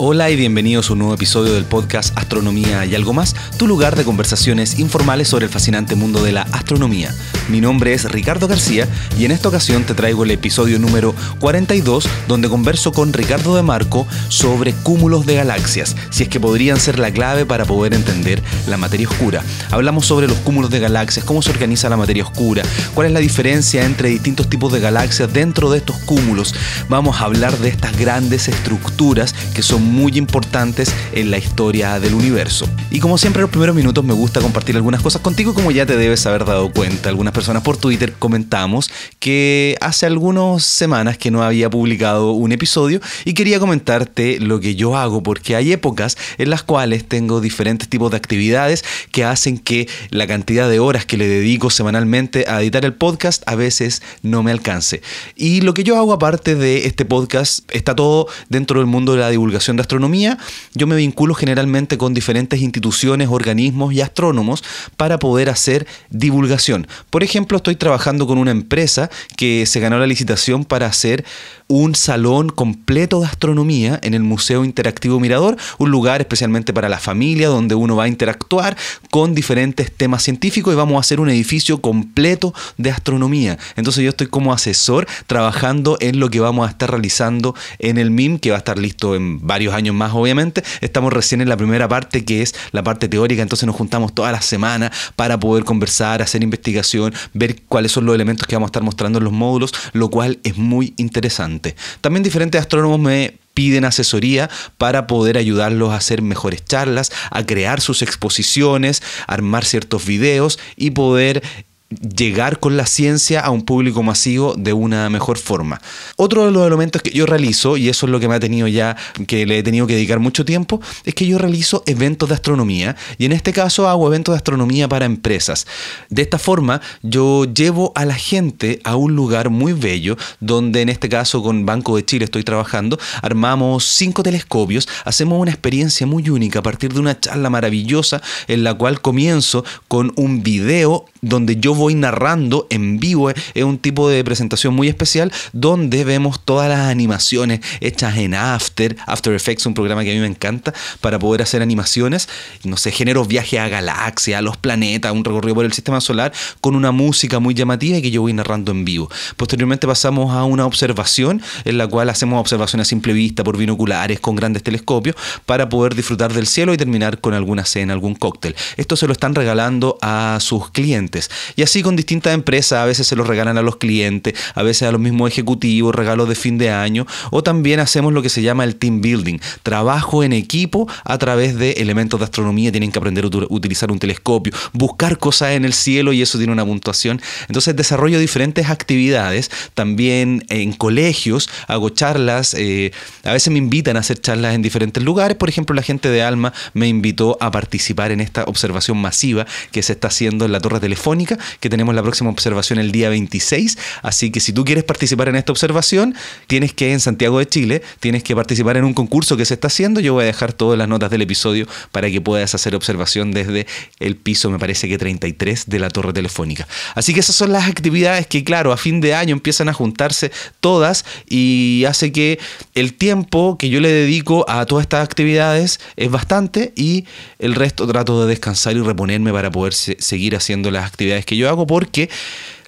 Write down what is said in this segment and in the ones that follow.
Hola y bienvenidos a un nuevo episodio del podcast Astronomía y algo más, tu lugar de conversaciones informales sobre el fascinante mundo de la astronomía. Mi nombre es Ricardo García y en esta ocasión te traigo el episodio número 42 donde converso con Ricardo de Marco sobre cúmulos de galaxias, si es que podrían ser la clave para poder entender la materia oscura. Hablamos sobre los cúmulos de galaxias, cómo se organiza la materia oscura, cuál es la diferencia entre distintos tipos de galaxias dentro de estos cúmulos. Vamos a hablar de estas grandes estructuras que son muy importantes en la historia del universo. Y como siempre en los primeros minutos me gusta compartir algunas cosas contigo como ya te debes haber dado cuenta. Algunas personas por Twitter comentamos que hace algunas semanas que no había publicado un episodio y quería comentarte lo que yo hago porque hay épocas en las cuales tengo diferentes tipos de actividades que hacen que la cantidad de horas que le dedico semanalmente a editar el podcast a veces no me alcance. Y lo que yo hago aparte de este podcast está todo dentro del mundo de la divulgación de astronomía, yo me vinculo generalmente con diferentes instituciones, organismos y astrónomos para poder hacer divulgación. Por ejemplo, estoy trabajando con una empresa que se ganó la licitación para hacer un salón completo de astronomía en el Museo Interactivo Mirador, un lugar especialmente para la familia donde uno va a interactuar con diferentes temas científicos y vamos a hacer un edificio completo de astronomía. Entonces yo estoy como asesor trabajando en lo que vamos a estar realizando en el MIM, que va a estar listo en varios años más obviamente. Estamos recién en la primera parte que es la parte teórica, entonces nos juntamos todas las semanas para poder conversar, hacer investigación, ver cuáles son los elementos que vamos a estar mostrando en los módulos, lo cual es muy interesante. También diferentes astrónomos me piden asesoría para poder ayudarlos a hacer mejores charlas, a crear sus exposiciones, armar ciertos videos y poder llegar con la ciencia a un público masivo de una mejor forma. Otro de los elementos que yo realizo, y eso es lo que me ha tenido ya, que le he tenido que dedicar mucho tiempo, es que yo realizo eventos de astronomía y en este caso hago eventos de astronomía para empresas. De esta forma yo llevo a la gente a un lugar muy bello, donde en este caso con Banco de Chile estoy trabajando, armamos cinco telescopios, hacemos una experiencia muy única a partir de una charla maravillosa en la cual comienzo con un video donde yo voy narrando en vivo. Es un tipo de presentación muy especial donde vemos todas las animaciones hechas en After, After Effects, un programa que a mí me encanta para poder hacer animaciones. No sé, genero viajes a galaxias, a los planetas, un recorrido por el sistema solar con una música muy llamativa y que yo voy narrando en vivo. Posteriormente pasamos a una observación en la cual hacemos observaciones a simple vista por binoculares con grandes telescopios para poder disfrutar del cielo y terminar con alguna cena, algún cóctel. Esto se lo están regalando a sus clientes. Y así con distintas empresas, a veces se los regalan a los clientes, a veces a los mismos ejecutivos, regalos de fin de año, o también hacemos lo que se llama el team building, trabajo en equipo a través de elementos de astronomía, tienen que aprender a utilizar un telescopio, buscar cosas en el cielo y eso tiene una puntuación. Entonces desarrollo diferentes actividades, también en colegios, hago charlas, eh, a veces me invitan a hacer charlas en diferentes lugares, por ejemplo la gente de Alma me invitó a participar en esta observación masiva que se está haciendo en la torre telefónica, que tenemos la próxima observación el día 26. Así que si tú quieres participar en esta observación, tienes que en Santiago de Chile, tienes que participar en un concurso que se está haciendo. Yo voy a dejar todas las notas del episodio para que puedas hacer observación desde el piso, me parece que 33 de la torre telefónica. Así que esas son las actividades que, claro, a fin de año empiezan a juntarse todas y hace que el tiempo que yo le dedico a todas estas actividades es bastante y el resto trato de descansar y reponerme para poder seguir haciendo las actividades que yo hago porque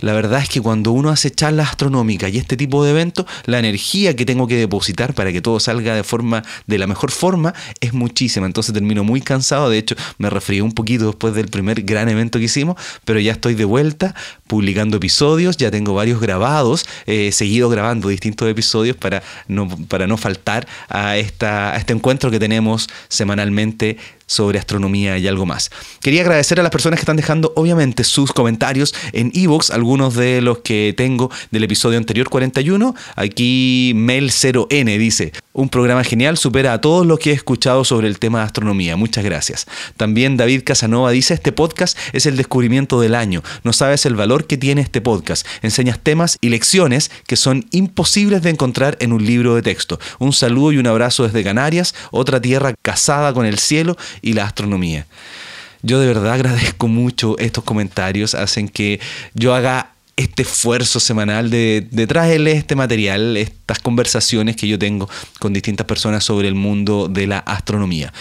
la verdad es que cuando uno hace charlas astronómicas y este tipo de eventos, la energía que tengo que depositar para que todo salga de forma de la mejor forma es muchísima. Entonces termino muy cansado. De hecho, me resfrié un poquito después del primer gran evento que hicimos, pero ya estoy de vuelta publicando episodios. Ya tengo varios grabados. He seguido grabando distintos episodios para no, para no faltar a, esta, a este encuentro que tenemos semanalmente sobre astronomía y algo más. Quería agradecer a las personas que están dejando obviamente sus comentarios en ebooks, algunos de los que tengo del episodio anterior 41. Aquí Mel0N dice, un programa genial, supera a todos los que he escuchado sobre el tema de astronomía. Muchas gracias. También David Casanova dice, este podcast es el descubrimiento del año. No sabes el valor que tiene este podcast. Enseñas temas y lecciones que son imposibles de encontrar en un libro de texto. Un saludo y un abrazo desde Canarias, otra tierra casada con el cielo y la astronomía. Yo de verdad agradezco mucho estos comentarios, hacen que yo haga este esfuerzo semanal de, de traerles este material, estas conversaciones que yo tengo con distintas personas sobre el mundo de la astronomía.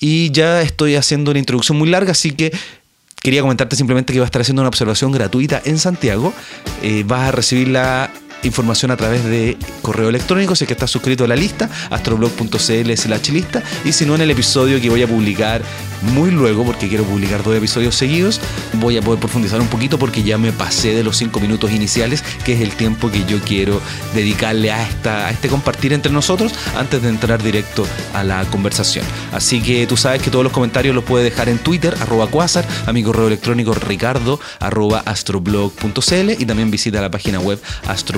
Y ya estoy haciendo una introducción muy larga, así que quería comentarte simplemente que va a estar haciendo una observación gratuita en Santiago. Eh, vas a recibir la información a través de correo electrónico, si es que estás suscrito a la lista, astroblog.cl slash lista, y si no en el episodio que voy a publicar muy luego, porque quiero publicar dos episodios seguidos, voy a poder profundizar un poquito porque ya me pasé de los cinco minutos iniciales, que es el tiempo que yo quiero dedicarle a, esta, a este compartir entre nosotros antes de entrar directo a la conversación. Así que tú sabes que todos los comentarios los puedes dejar en Twitter, arroba Quasar, a mi correo electrónico ricardo, arroba astroblog.cl y también visita la página web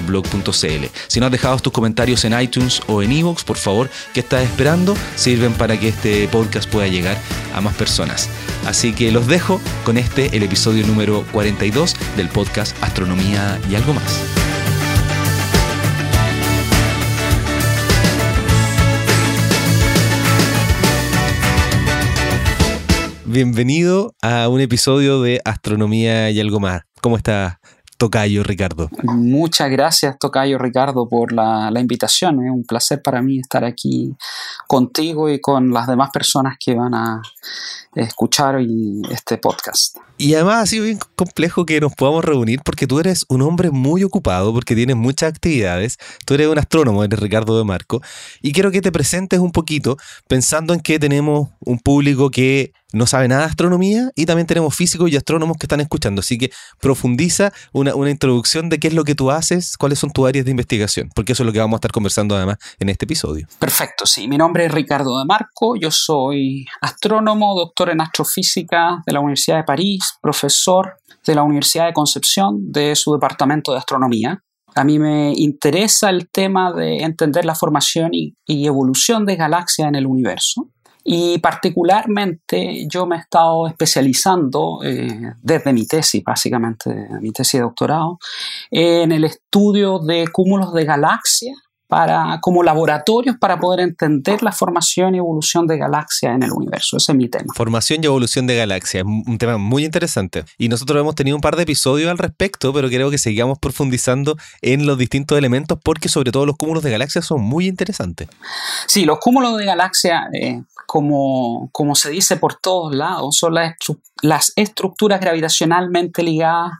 astroblog.cl. Si no has dejado tus comentarios en iTunes o en Evox, por favor, ¿qué estás esperando? Sirven para que este podcast pueda llegar a más personas. Así que los dejo con este, el episodio número 42 del podcast Astronomía y algo más. Bienvenido a un episodio de Astronomía y algo más. ¿Cómo estás, Tocayo Ricardo. Muchas gracias, Tocayo Ricardo, por la, invitación. Es un placer para mí estar aquí contigo y con las demás personas que van a escuchar este podcast. Y además ha sido bien complejo que nos podamos reunir porque tú eres un hombre muy ocupado, porque tienes muchas actividades. Tú eres un astrónomo, eres Ricardo de Marco. Y quiero que te presentes un poquito pensando en que tenemos un público que no sabe nada de astronomía y también tenemos físicos y astrónomos que están escuchando. Así que profundiza una, introducción de qué es lo que tú haces, cuáles son tus áreas de investigación, porque eso es lo que vamos a estar conversando además en este episodio. Perfecto, sí. Mi nombre es Ricardo de Marco, yo soy astrónomo, doctor en astrofísica de la Universidad de París, profesor de la Universidad de Concepción de su departamento de astronomía. A mí me interesa el tema de entender la formación y, y evolución de galaxias en el universo. Y particularmente yo me he estado especializando eh, desde mi tesis, básicamente mi tesis de doctorado, en el estudio de cúmulos de galaxias para, como laboratorios para poder entender la formación y evolución de galaxias en el universo. Ese es mi tema. Formación y evolución de galaxias, un tema muy interesante. Y nosotros hemos tenido un par de episodios al respecto, pero creo que sigamos profundizando en los distintos elementos porque sobre todo los cúmulos de galaxias son muy interesantes. Sí, los cúmulos de galaxias, eh, como, como se dice por todos lados, son las, las estructuras gravitacionalmente ligadas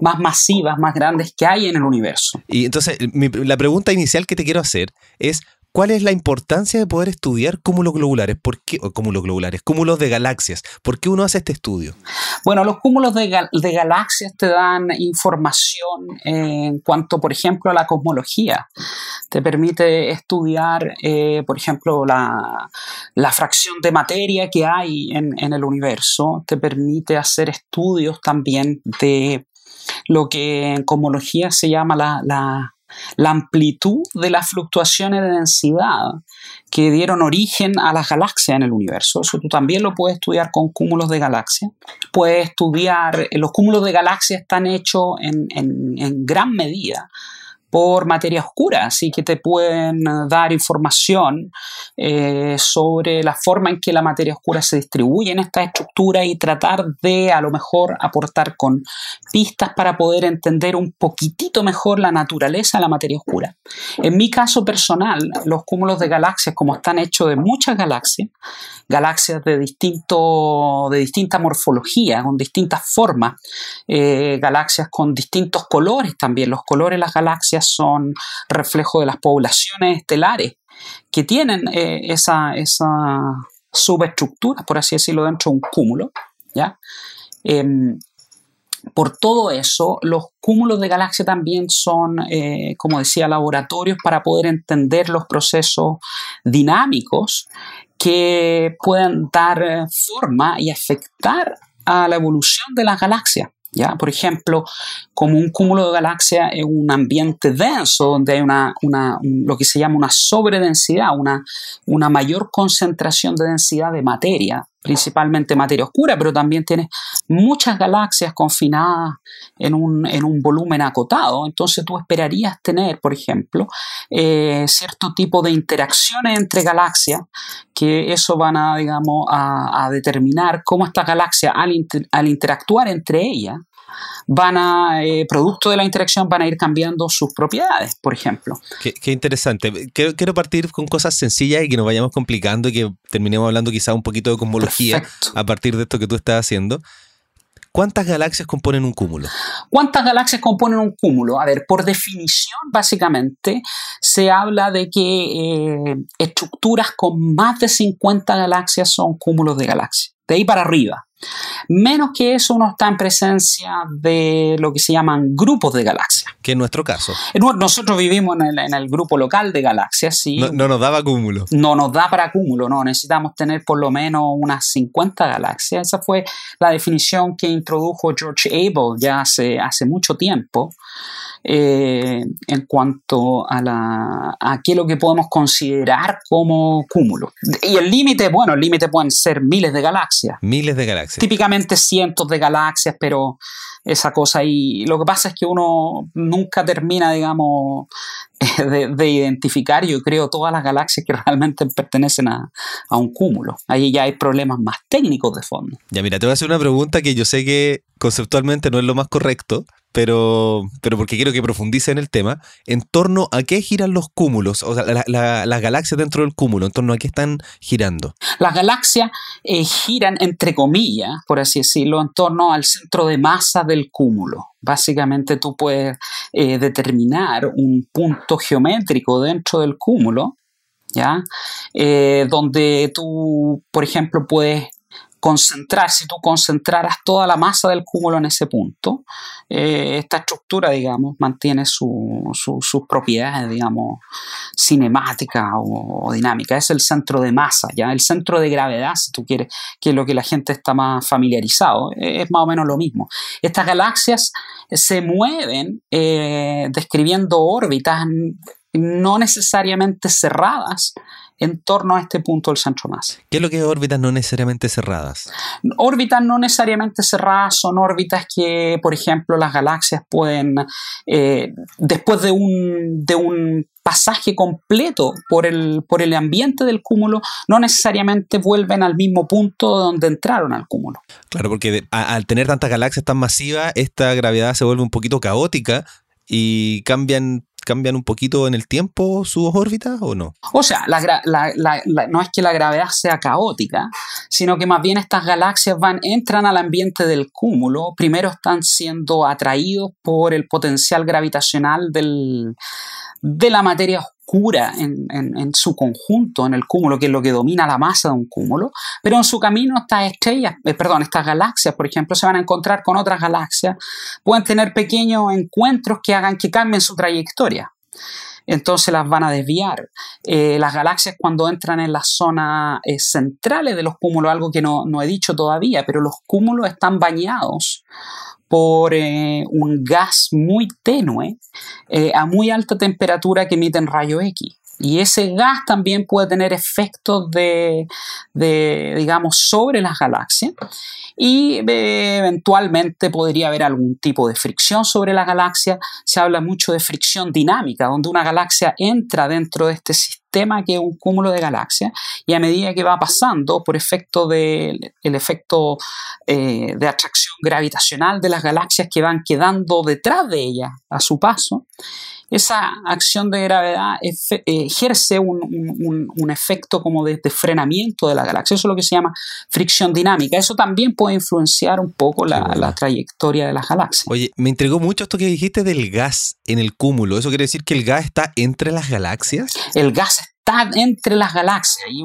más masivas, más grandes que hay en el universo. Y entonces, la pregunta inicial que te quiero hacer es, ¿Cuál es la importancia de poder estudiar cúmulos globulares? ¿Por qué? O cúmulos globulares, cúmulos de galaxias. ¿Por qué uno hace este estudio? Bueno, los cúmulos de, galaxias te dan información en cuanto, por ejemplo, a la cosmología. Te permite estudiar, eh, por ejemplo, la, fracción de materia que hay en, el universo. Te permite hacer estudios también de lo que en cosmología se llama la la amplitud de las fluctuaciones de densidad que dieron origen a las galaxias en el universo. Eso tú también lo puedes estudiar con cúmulos de galaxias. Puedes estudiar, los cúmulos de galaxias están hechos en, en gran medida por materia oscura, así que te pueden eh, dar información eh, sobre la forma en que la materia oscura se distribuye en esta estructura y tratar de a lo mejor aportar con pistas para poder entender un poquitito mejor la naturaleza de la materia oscura. En mi caso personal, los cúmulos de galaxias, como están hechos de muchas galaxias, galaxias de, distinto, de distinta morfología, con distintas formas, eh, galaxias con distintos colores también, los colores de las galaxias son reflejo de las poblaciones estelares que tienen eh, esa, esa, subestructura, por así decirlo, dentro de un cúmulo. ¿ya? Em, por todo eso, los cúmulos de galaxias también son, eh, como decía, laboratorios para poder entender los procesos dinámicos que pueden dar eh, forma y afectar a la evolución de las galaxias. ¿Ya? Por ejemplo, como un cúmulo de galaxias en un ambiente denso, donde hay una, lo que se llama una sobredensidad, una, una mayor concentración de densidad de materia, principalmente materia oscura, pero también tiene muchas galaxias confinadas en un, volumen acotado. Entonces tú esperarías tener, por ejemplo, eh, cierto tipo de interacciones entre galaxias, que eso van a, digamos, a, determinar cómo estas galaxias al, al interactuar entre ellas, van a, eh, producto de la interacción, van a ir cambiando sus propiedades, por ejemplo. Qué, interesante. Quiero, partir con cosas sencillas y que nos vayamos complicando y que terminemos hablando quizá un poquito de cosmología a partir de esto que tú estás haciendo. ¿Cuántas galaxias componen un cúmulo? ¿Cuántas galaxias componen un cúmulo? A ver, por definición, básicamente, se habla de que eh, estructuras con más de 50 galaxias son cúmulos de galaxias. De ahí para arriba. Menos que eso uno está en presencia de lo que se llaman grupos de galaxias. Que en nuestro caso. Nosotros vivimos en el, grupo local de galaxias, sí. No, no, nos daba cúmulo. No nos da para cúmulo, no. Necesitamos tener por lo menos unas 50 galaxias. Esa fue la definición que introdujo George Abel ya hace, hace mucho tiempo. Eh, en cuanto a, la, a qué es lo que podemos considerar como cúmulo. Y el límite, bueno, el límite pueden ser miles de galaxias. Miles de galaxias. Típicamente cientos de galaxias, pero esa cosa y lo que pasa es que uno nunca termina, digamos, de, identificar, yo creo, todas las galaxias que realmente pertenecen a, a, un cúmulo. Ahí ya hay problemas más técnicos de fondo. Ya, mira, te voy a hacer una pregunta que yo sé que conceptualmente no es lo más correcto, pero, pero porque quiero que profundice en el tema, en torno a qué giran los cúmulos, o sea, las galaxias dentro del cúmulo, en torno a qué están girando. Las galaxias eh, giran, entre comillas, por así decirlo, en torno al centro de masa del cúmulo. Básicamente tú puedes eh, determinar un punto geométrico dentro del cúmulo, ¿ya? Eh, donde tú, por ejemplo, puedes concentrar, si tú concentraras toda la masa del cúmulo en ese punto, eh, esta estructura, digamos, mantiene sus propiedades, digamos, cinemáticas o, dinámicas. Es el centro de masa, ¿ya? El centro de gravedad, si tú quieres, que es lo que la gente está más familiarizado, es más o menos lo mismo. Estas galaxias se mueven eh, describiendo órbitas no necesariamente cerradas, en torno a este punto del centro masa. ¿Qué es lo que es órbitas no necesariamente cerradas? Órbitas no necesariamente cerradas son órbitas que, por ejemplo, las galaxias pueden, eh, después de un, de un pasaje completo por el, por el ambiente del cúmulo, no necesariamente vuelven al mismo punto donde entraron al cúmulo. Claro, porque al tener tantas galaxias tan masivas, esta gravedad se vuelve un poquito caótica y cambian cambian un poquito en el tiempo sus órbitas o no? O sea, no es que la gravedad sea caótica, sino que más bien estas galaxias van, entran al ambiente del cúmulo, primero están siendo atraídos por el potencial gravitacional del, de la materia oscura en, su conjunto, en el cúmulo, que es lo que domina la masa de un cúmulo, pero en su camino estas estrellas, eh, perdón, estas galaxias, por ejemplo, se van a encontrar con otras galaxias, pueden tener pequeños encuentros que hagan que cambien su trayectoria. Entonces las van a desviar. Eh, las galaxias cuando entran en las zonas eh, centrales de los cúmulos, algo que no, no he dicho todavía, pero los cúmulos están bañados por eh, un gas muy tenue eh, a muy alta temperatura que emiten rayo X. Y ese gas también puede tener efectos de, digamos, sobre las galaxias y eh, eventualmente podría haber algún tipo de fricción sobre la galaxia. Se habla mucho de fricción dinámica, donde una galaxia entra dentro de este sistema que es un cúmulo de galaxias y a medida que va pasando por efecto del efecto eh, de atracción gravitacional de las galaxias que van quedando detrás de ella a su paso, esa acción de gravedad ejerce un, efecto como de, frenamiento de la galaxia. Eso es lo que se llama fricción dinámica. Eso también puede influenciar un poco la, trayectoria de las galaxias. Oye, me entregó mucho esto que dijiste del gas en el cúmulo. ¿Eso quiere decir que el gas está entre las galaxias? El gas está entre las galaxias. Y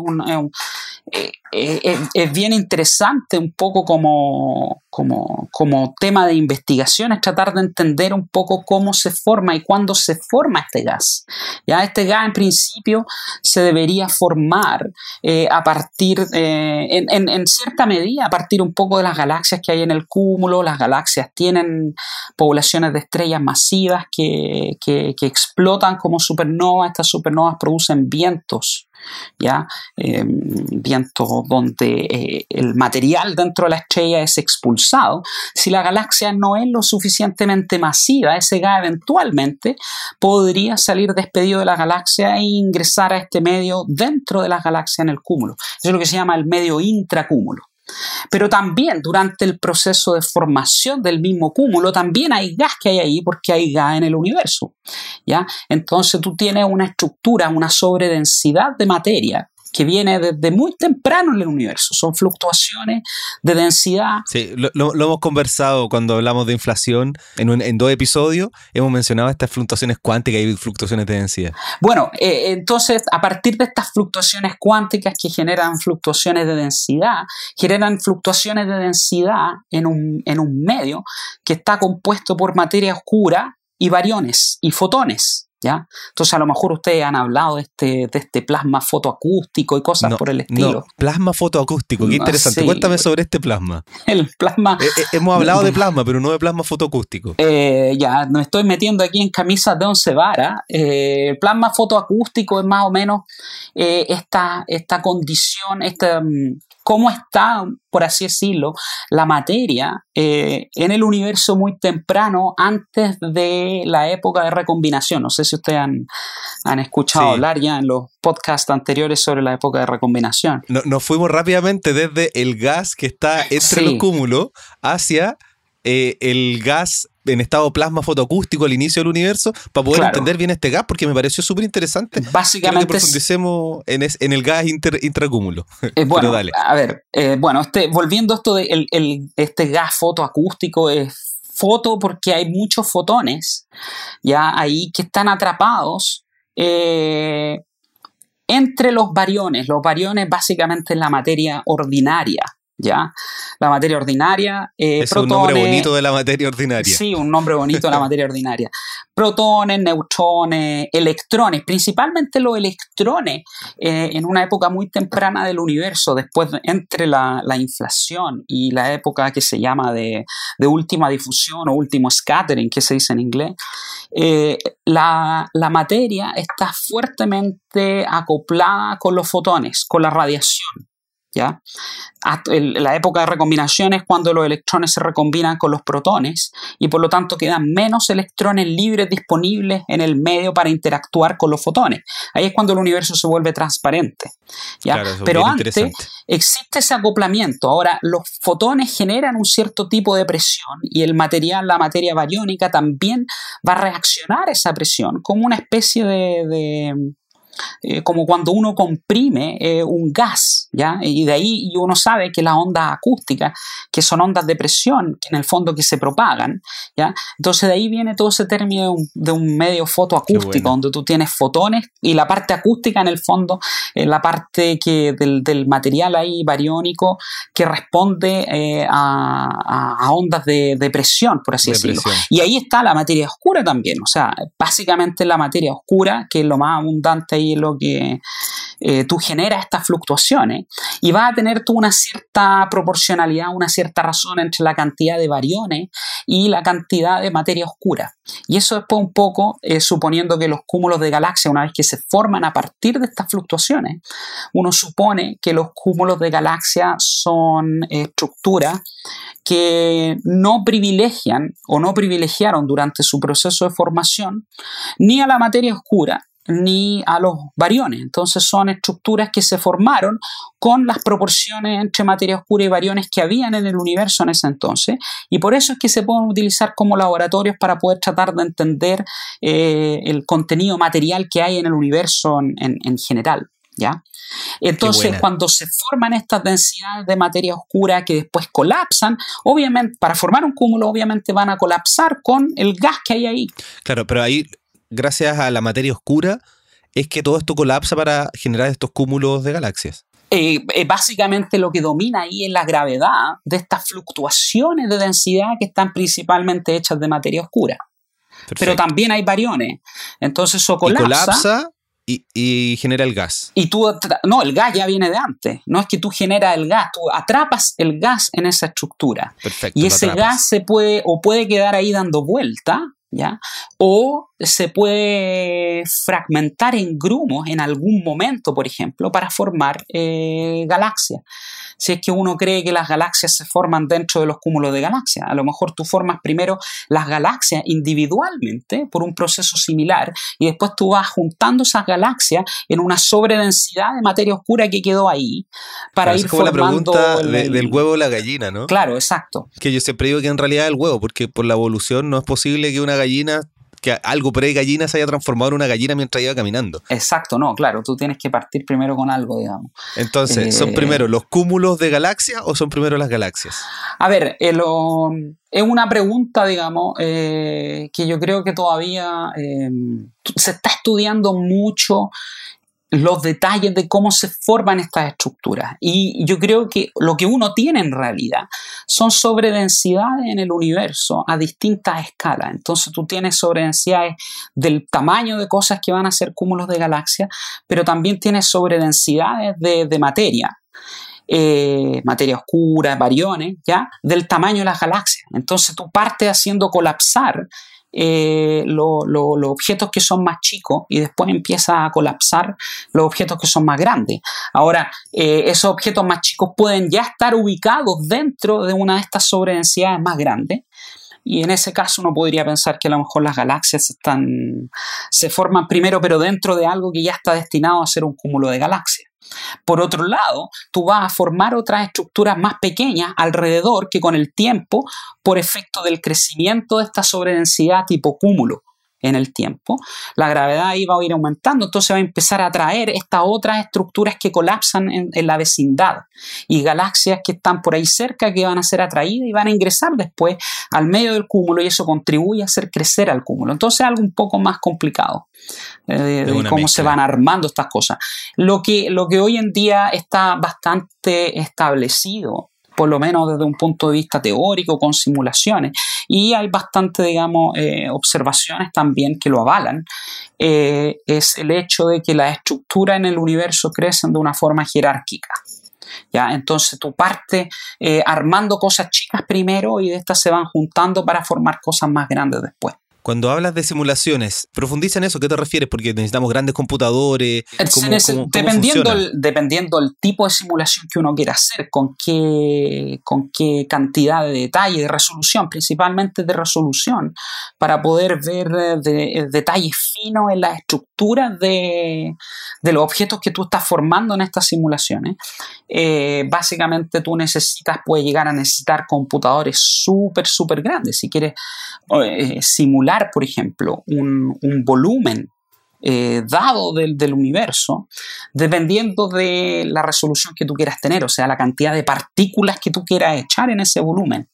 eh, eh, es bien interesante un poco como, como, como, tema de investigación, es tratar de entender un poco cómo se forma y cuándo se forma este gas. Ya este gas en principio se debería formar eh, a partir, en, en, cierta medida, a partir un poco de las galaxias que hay en el cúmulo. Las galaxias tienen poblaciones de estrellas masivas que, que, que explotan como supernovas. Estas supernovas producen vientos ¿ya? Eh, viento donde eh, el material dentro de la estrella es expulsado. Si la galaxia no es lo suficientemente masiva, ese gas eventualmente podría salir despedido de la galaxia e ingresar a este medio dentro de la galaxia en el cúmulo. Eso es lo que se llama el medio intracúmulo. Pero también durante el proceso de formación del mismo cúmulo, también hay gas que hay ahí porque hay gas en el universo. ¿ya? Entonces tú tienes una estructura, una sobredensidad de materia que viene desde muy temprano en el universo. Son fluctuaciones de densidad. Sí, lo, hemos conversado cuando hablamos de inflación en, en, dos episodios. Hemos mencionado estas fluctuaciones cuánticas y fluctuaciones de densidad. Bueno, eh, entonces a partir de estas fluctuaciones cuánticas que generan fluctuaciones de densidad, generan fluctuaciones de densidad en un, en un medio que está compuesto por materia oscura y variones y fotones. ¿Ya? Entonces a lo mejor ustedes han hablado de este, de este plasma fotoacústico y cosas por el estilo. No, plasma fotoacústico, qué interesante. Cuéntame sobre este plasma. El plasma... Eh, eh, hemos hablado de plasma, pero no de plasma fotoacústico. Eh, ya, me estoy metiendo aquí en camisas de once varas. el plasma fotoacústico es más o menos esta, esta condición, esta, mm, cómo está, por así decirlo, la materia eh, en el universo muy temprano, antes de la época de recombinación. No sé si ustedes han, escuchado hablar ya en los podcasts anteriores sobre la época de recombinación. nos fuimos rápidamente desde el gas que está entre los cúmulos hacia eh, el gas en estado plasma fotoacústico al inicio del universo para poder entender bien este gas, porque me pareció súper interesante. Básicamente. Que profundicemos en, en, el gas intracúmulo. Eh, bueno, a ver, eh, bueno, este, volviendo a esto de el, este gas fotoacústico es foto porque hay muchos fotones ya ahí que están atrapados entre los variones. Los variones básicamente es la materia ordinaria. ¿Ya? La materia ordinaria. Eh, es un nombre bonito de la materia ordinaria. Sí, un nombre bonito de la materia ordinaria. Protones, neutrones, electrones, principalmente los electrones eh, en una época muy temprana del universo, después entre la, inflación y la época que se llama de, última difusión o último scattering, que se dice en inglés, eh, la, la materia está fuertemente acoplada con los fotones, con la radiación. ¿Ya? la época de recombinación es cuando los electrones se recombinan con los protones y por lo tanto quedan menos electrones libres disponibles en el medio para interactuar con los fotones. Ahí es cuando el universo se vuelve transparente. ¿ya? Pero antes existe ese acoplamiento. Ahora, los fotones generan un cierto tipo de presión y el material, la materia bariónica, también va a reaccionar a esa presión como una especie de eh, como cuando uno comprime eh, un gas, ¿ya? Y de ahí uno sabe que las ondas acústicas, que son ondas de presión, en el fondo que se propagan, ¿ya? Entonces de ahí viene todo ese término de un, medio fotoacústico, donde tú tienes fotones y la parte acústica en el fondo es la parte que del, material ahí bariónico que responde eh, a, ondas de, presión, por así decirlo. Y ahí está la materia oscura también, o sea, básicamente la materia oscura, que es lo más abundante ahí lo que eh, tú generas estas fluctuaciones y vas a tener tú una cierta proporcionalidad, una cierta razón entre la cantidad de variones y la cantidad de materia oscura. Y eso después un poco, eh, suponiendo que los cúmulos de galaxias, una vez que se forman a partir de estas fluctuaciones, uno supone que los cúmulos de galaxias son estructuras que no privilegian o no privilegiaron durante su proceso de formación ni a la materia oscura ni a los variones. Entonces son estructuras que se formaron con las proporciones entre materia oscura y variones que habían en el universo en ese entonces. Y por eso es que se pueden utilizar como laboratorios para poder tratar de entender eh, el contenido material que hay en el universo en, general. ¿Ya? Entonces, cuando se forman estas densidades de materia oscura que después colapsan, obviamente, para formar un cúmulo, obviamente van a colapsar con el gas que hay ahí. Claro, pero ahí gracias a la materia oscura, es que todo esto colapsa para generar estos cúmulos de galaxias. Eh, eh, básicamente lo que domina ahí es la gravedad de estas fluctuaciones de densidad que están principalmente hechas de materia oscura. Pero también hay variones. Entonces eso colapsa. Y colapsa y, genera el gas. Y tú, no, el gas ya viene de antes. No es que tú generas el gas, tú atrapas el gas en esa estructura. Perfecto. Y ese gas se puede o puede quedar ahí dando vuelta ¿ya? O se puede fragmentar en grumos en algún momento, por ejemplo, para formar eh, galaxias. Si es que uno cree que las galaxias se forman dentro de los cúmulos de galaxias, a lo mejor tú formas primero las galaxias individualmente por un proceso similar y después tú vas juntando esas galaxias en una sobredensidad de materia oscura que quedó ahí para ir es como formando la pregunta el- de- del huevo o la gallina, ¿no? Claro, exacto. Que yo siempre digo que en realidad el huevo, porque por la evolución no es posible que una gallina, que algo pre-gallina se haya transformado en una gallina mientras iba caminando. Exacto, no, claro, tú tienes que partir primero con algo, digamos. Entonces, ¿son Eh, primero los cúmulos de galaxias o son primero las galaxias? A ver, eh, lo- es una pregunta, digamos, eh, que yo creo que todavía se está estudiando mucho los detalles de cómo se forman estas estructuras. Y yo creo que lo que uno tiene en realidad son sobredensidades en el universo a distintas escalas. Entonces tú tienes sobredensidades del tamaño de cosas que van a ser cúmulos de galaxias, pero también tienes sobredensidades de, materia eh, materia oscura, variones, ¿ya? Del tamaño de las galaxias. Entonces tú partes haciendo colapsar eh, lo- lo- los objetos que son más chicos y después empieza a colapsar los objetos que son más grandes. Ahora, eh, esos objetos más chicos pueden ya estar ubicados dentro de una de estas sobredensidades más grandes. Y en ese caso uno podría pensar que a lo mejor las galaxias están, se forman primero, pero dentro de algo que ya está destinado a ser un cúmulo de galaxias. Por otro lado, tú vas a formar otras estructuras más pequeñas alrededor que con el tiempo, por efecto del crecimiento de esta sobredensidad tipo cúmulo en el tiempo, la gravedad ahí va a ir aumentando, entonces va a empezar a atraer estas otras estructuras que colapsan en, en la vecindad y galaxias que están por ahí cerca que van a ser atraídas y van a ingresar después al medio del cúmulo y eso contribuye a hacer crecer al cúmulo. Entonces es algo un poco más complicado eh, de, cómo se van armando estas cosas. Lo que, lo que hoy en día está bastante establecido, por lo menos desde un punto de vista teórico, con simulaciones, y hay bastante, digamos, eh, observaciones también que lo avalan, eh, es el hecho de que las estructuras en el universo crecen de una forma jerárquica. ¿Ya? Entonces tú partes eh, armando cosas chicas primero y de estas se van juntando para formar cosas más grandes después. Cuando hablas de simulaciones, profundiza en eso, ¿qué te refieres? Porque necesitamos grandes computadores. ¿cómo- ese- cómo- cómo dependiendo, funciona? el, dependiendo el tipo de simulación que uno quiera hacer, con qué, con qué cantidad de detalle, de resolución, principalmente de resolución, para poder ver eh, de- eh, detalles finos en las estructuras de, de los objetos que tú estás formando en estas simulaciones. Eh, básicamente tú necesitas, puedes llegar a necesitar computadores súper, súper grandes. Si quieres eh, simular, por ejemplo, un, volumen eh, dado del universo, dependiendo de la resolución que tú quieras tener, o sea, la cantidad de partículas que tú quieras echar en ese volumen,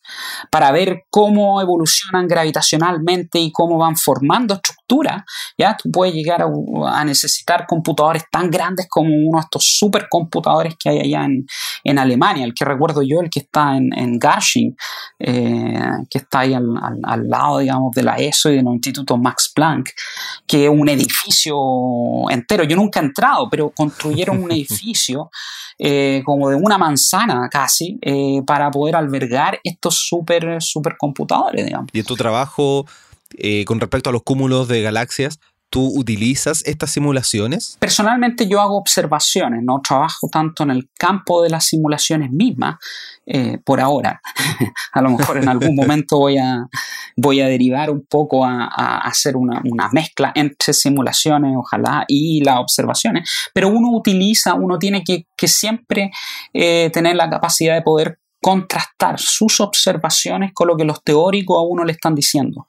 para ver cómo evolucionan gravitacionalmente y cómo van formando estructuras, ya tú puedes llegar a, a necesitar computadores tan grandes como uno de estos supercomputadores que hay allá en, en Alemania, el que recuerdo yo, el que está en, en Garching, eh, que está ahí al, al- al lado, digamos, de la ESO y del Instituto Max Planck, que es un edificio entero. Yo nunca he entrado, pero construyeron un edificio eh, como de una manzana casi eh, para poder albergar estos super supercomputadores, digamos. Y en tu trabajo, eh, con respecto a los cúmulos de galaxias, ¿tú utilizas estas simulaciones? Personalmente yo hago observaciones, no trabajo tanto en el campo de las simulaciones mismas eh, por ahora. a lo mejor en algún momento voy a, voy a derivar un poco a, a hacer una, una mezcla entre simulaciones, ojalá, y las observaciones. Pero uno utiliza, uno tiene que, que siempre eh, tener la capacidad de poder contrastar sus observaciones con lo que los teóricos a uno le están diciendo.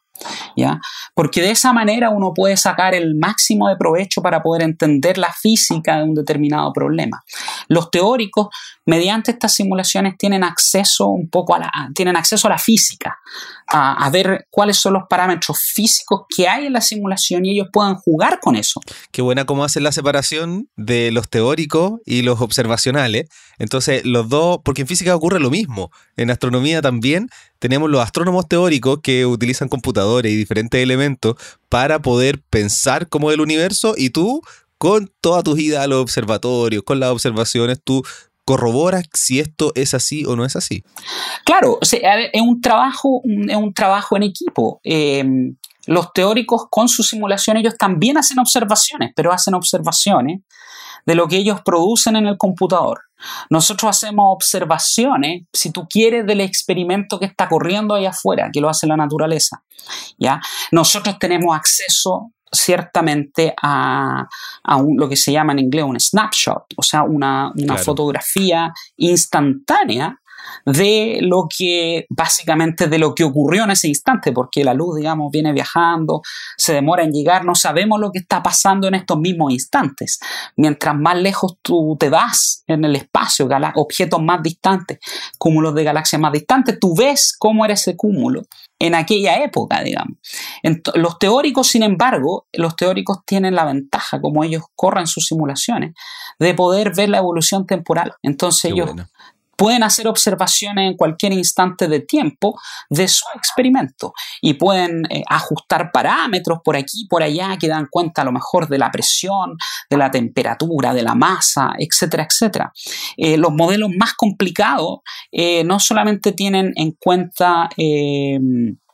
¿Ya? Porque de esa manera uno puede sacar el máximo de provecho para poder entender la física de un determinado problema. Los teóricos, mediante estas simulaciones, tienen acceso un poco a la, tienen acceso a la física, a, ver cuáles son los parámetros físicos que hay en la simulación y ellos puedan jugar con eso. Qué buena cómo hacen la separación de los teóricos y los observacionales. Entonces, los dos, porque en física ocurre lo mismo. En astronomía también tenemos los astrónomos teóricos que utilizan computadores y diferentes elementos para poder pensar cómo es el universo y tú, con toda tu ida a los observatorios, con las observaciones, tú corroboras si esto es así o no es así. Claro, es un trabajo, es un trabajo en equipo. Eh, los teóricos con su simulación, ellos también hacen observaciones, pero hacen observaciones de lo que ellos producen en el computador. Nosotros hacemos observaciones, si tú quieres, del experimento que está corriendo allá afuera, que lo hace la naturaleza. ¿ya? Nosotros tenemos acceso ciertamente a, lo que se llama en inglés un snapshot, o sea, una, fotografía instantánea de lo que, básicamente de lo que ocurrió en ese instante, porque la luz, digamos, viene viajando, se demora en llegar, no sabemos lo que está pasando en estos mismos instantes. Mientras más lejos tú te vas en el espacio, objetos más distantes, cúmulos de galaxias más distantes, tú ves cómo era ese cúmulo en aquella época, digamos. los teóricos, sin embargo, los teóricos tienen la ventaja, como ellos corren sus simulaciones, de poder ver la evolución temporal. Entonces ellos pueden hacer observaciones en cualquier instante de tiempo de su experimento y pueden eh, ajustar parámetros por aquí por allá que dan cuenta a lo mejor de la presión, de la temperatura, de la masa, etcétera, etcétera. Eh, los modelos más complicados eh, no solamente tienen en cuenta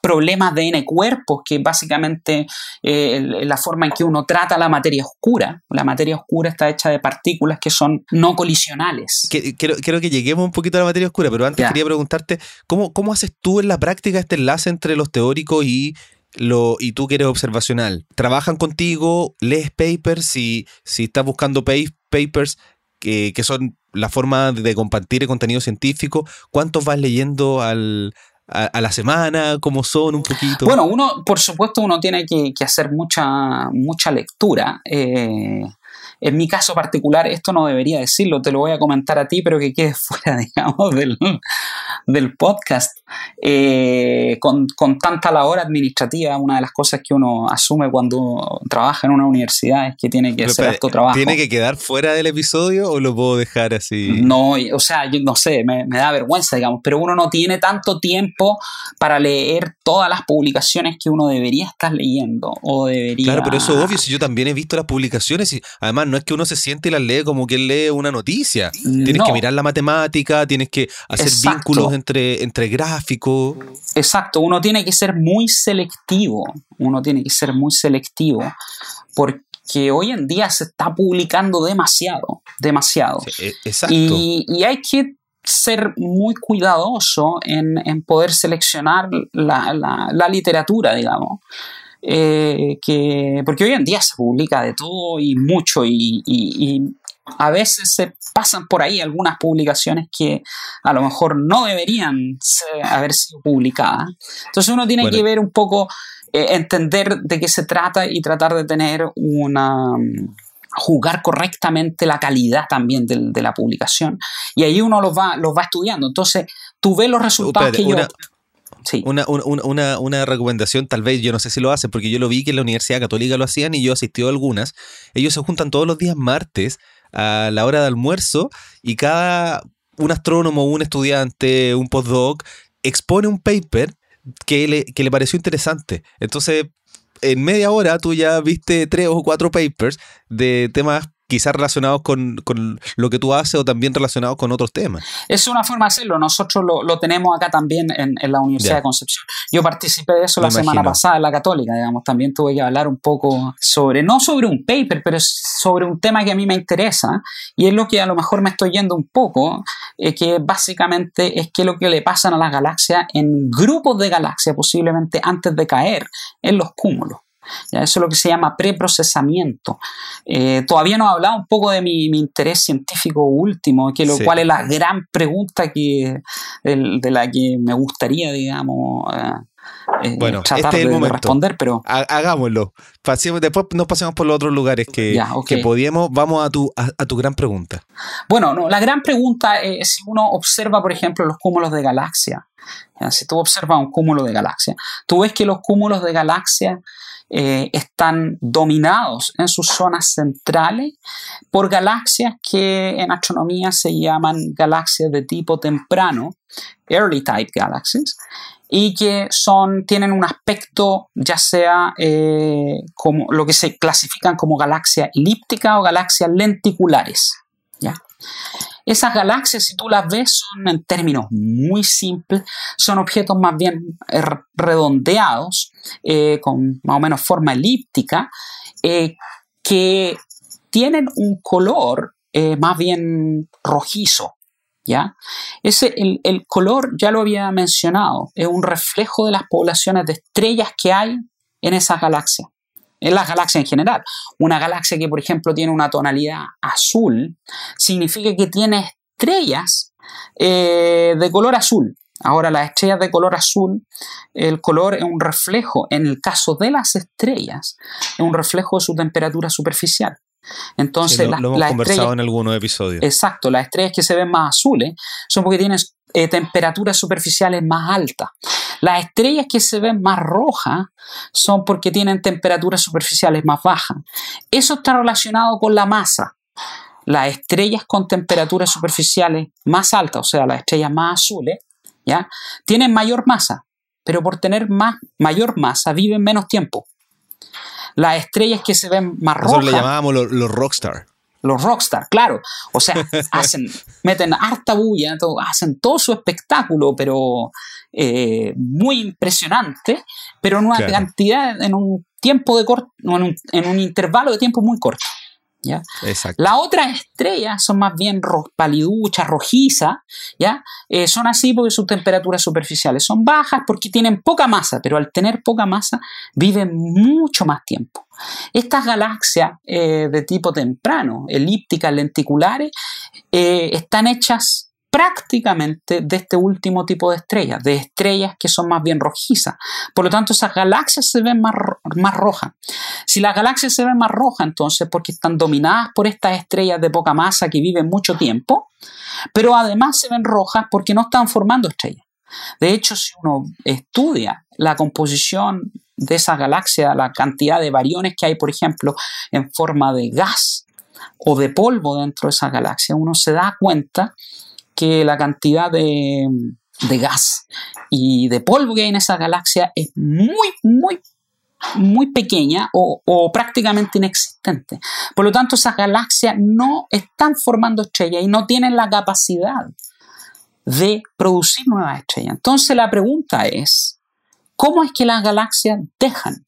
problemas de N cuerpos, que básicamente eh, la forma en que uno trata la materia oscura. La materia oscura está hecha de partículas que son no colisionales. quiero, que lleguemos un poquito a la materia oscura, pero antes quería preguntarte, ¿cómo, ¿cómo haces tú en la práctica este enlace entre los teóricos y lo, y tú que eres observacional, ¿trabajan contigo? ¿Lees papers? Si, si estás buscando papers que, que, son la forma de compartir el contenido científico, ¿cuántos vas leyendo al, a, la semana? ¿Cómo son un poquito? Bueno, uno, por supuesto, uno tiene que, hacer mucha, mucha lectura. Eh, en mi caso particular, esto no debería decirlo, te lo voy a comentar a ti, pero que quede fuera, digamos, del, del podcast. Eh, con, con, tanta labor administrativa, una de las cosas que uno asume cuando trabaja en una universidad es que tiene que hacer esto trabajo. ¿Tiene que quedar fuera del episodio o lo puedo dejar así? No, o sea, yo no sé, me, me da vergüenza, digamos, pero uno no tiene tanto tiempo para leer todas las publicaciones que uno debería estar leyendo o debería... Claro, pero eso es obvio, si yo también he visto las publicaciones y además no es que uno se siente y las lee como que lee una noticia. Tienes que mirar la matemática, tienes que hacer vínculos entre, entre gráficos. Exacto, uno tiene que ser muy selectivo, uno tiene que ser muy selectivo porque hoy en día se está publicando demasiado, demasiado. E, exacto. Y, hay que ser muy cuidadoso en, poder seleccionar la literatura, digamos. Eh, que, porque hoy en día se publica de todo y mucho y, a veces se pasan por ahí algunas publicaciones que a lo mejor no deberían haber sido publicadas. Entonces uno tiene que ver un poco, eh, entender de qué se trata y tratar de tener una jugar correctamente la calidad también de, la publicación. Y ahí uno los va, los va estudiando. Entonces, tú ves los resultados que yo... Una, una, una, recomendación, tal vez, yo no sé si lo hacen, porque yo lo vi que en la Universidad Católica lo hacían y yo asistí a algunas. Ellos se juntan todos los días martes a la hora de almuerzo y cada un astrónomo, un estudiante, un postdoc expone un paper que le, que le pareció interesante. Entonces, en media hora tú ya viste tres o cuatro papers de temas quizás relacionados con, lo que tú haces o también relacionados con otros temas. Es una forma de hacerlo. Nosotros lo, tenemos acá también en, la Universidad de Concepción. Yo participé de eso la semana pasada en la Católica, digamos. También tuve que hablar un poco sobre, no sobre un paper, pero sobre un tema que a mí me interesa y es lo que a lo mejor me estoy yendo un poco, eh, que básicamente es que lo que le pasan a las galaxias en grupos de galaxias posiblemente antes de caer en los cúmulos. Eso es lo que se llama preprocesamiento. Eh, todavía no he hablado un poco de mi, interés científico último, que lo cual es la gran pregunta que, de, la que me gustaría, digamos, eh, eh, bueno, tratar este de, responder, pero... Hagámoslo. después nos pasemos por los otros lugares que, que podíamos. Vamos a tu, a, tu gran pregunta. Bueno, no, la gran pregunta es si uno observa, por ejemplo, los cúmulos de galaxia. Si tú observas un cúmulo de galaxia, tú ves que los cúmulos de galaxia eh, están dominados en sus zonas centrales por galaxias que en astronomía se llaman galaxias de tipo temprano, early type galaxies, y que son, tienen un aspecto ya sea eh, como lo que se clasifican como galaxias elípticas o galaxias lenticulares. ¿ya? Esas galaxias, si tú las ves, son en términos muy simples, son objetos más bien eh, redondeados, eh, con más o menos forma elíptica, eh, que tienen un color más bien rojizo. ¿Ya? Ese, el, el, color, ya lo había mencionado, es un reflejo de las poblaciones de estrellas que hay en esas galaxias en las galaxias en general. Una galaxia que, por ejemplo, tiene una tonalidad azul, significa que tiene estrellas eh, de color azul. Ahora, las estrellas de color azul, el color es un reflejo, en el caso de las estrellas, es un reflejo de su temperatura superficial. Entonces, lo, hemos conversado en algunos episodios. Exacto, las estrellas que se ven más azules son porque tienen eh, temperaturas superficiales más altas. Las estrellas que se ven más rojas son porque tienen temperaturas superficiales más bajas. Eso está relacionado con la masa. Las estrellas con temperaturas superficiales más altas, o sea, las estrellas más azules, ¿ya? tienen mayor masa, pero por tener más, mayor masa viven menos tiempo. Las estrellas que se ven más rojas. Nosotros le llamábamos los, los rockstar los rockstar, claro. O sea, hacen, meten harta bulla, hacen todo su espectáculo, pero eh, muy impresionante, pero en una cantidad, en un tiempo de corto, en un, en un intervalo de tiempo muy corto. ¿ya? Las otras estrellas son más bien paliduchas, rojizas, ¿ya? Eh, son así porque sus temperaturas superficiales son bajas porque tienen poca masa, pero al tener poca masa viven mucho más tiempo. Estas galaxias eh, de tipo temprano, elípticas, lenticulares, eh, están hechas prácticamente de este último tipo de estrellas, de estrellas que son más bien rojizas. Por lo tanto, esas galaxias se ven más, más rojas. Si las galaxias se ven más rojas, entonces porque están dominadas por estas estrellas de poca masa que viven mucho tiempo, pero además se ven rojas porque no están formando estrellas. De hecho, si uno estudia la composición de esas galaxias, la cantidad de variones que hay, por ejemplo, en forma de gas o de polvo dentro de esas galaxias, uno se da cuenta que la cantidad de, gas y de polvo que hay en esa galaxia es muy, muy muy pequeña o, o, prácticamente inexistente. Por lo tanto, esas galaxias no están formando estrellas y no tienen la capacidad de producir nuevas estrellas. Entonces la pregunta es, ¿cómo es que las galaxias dejan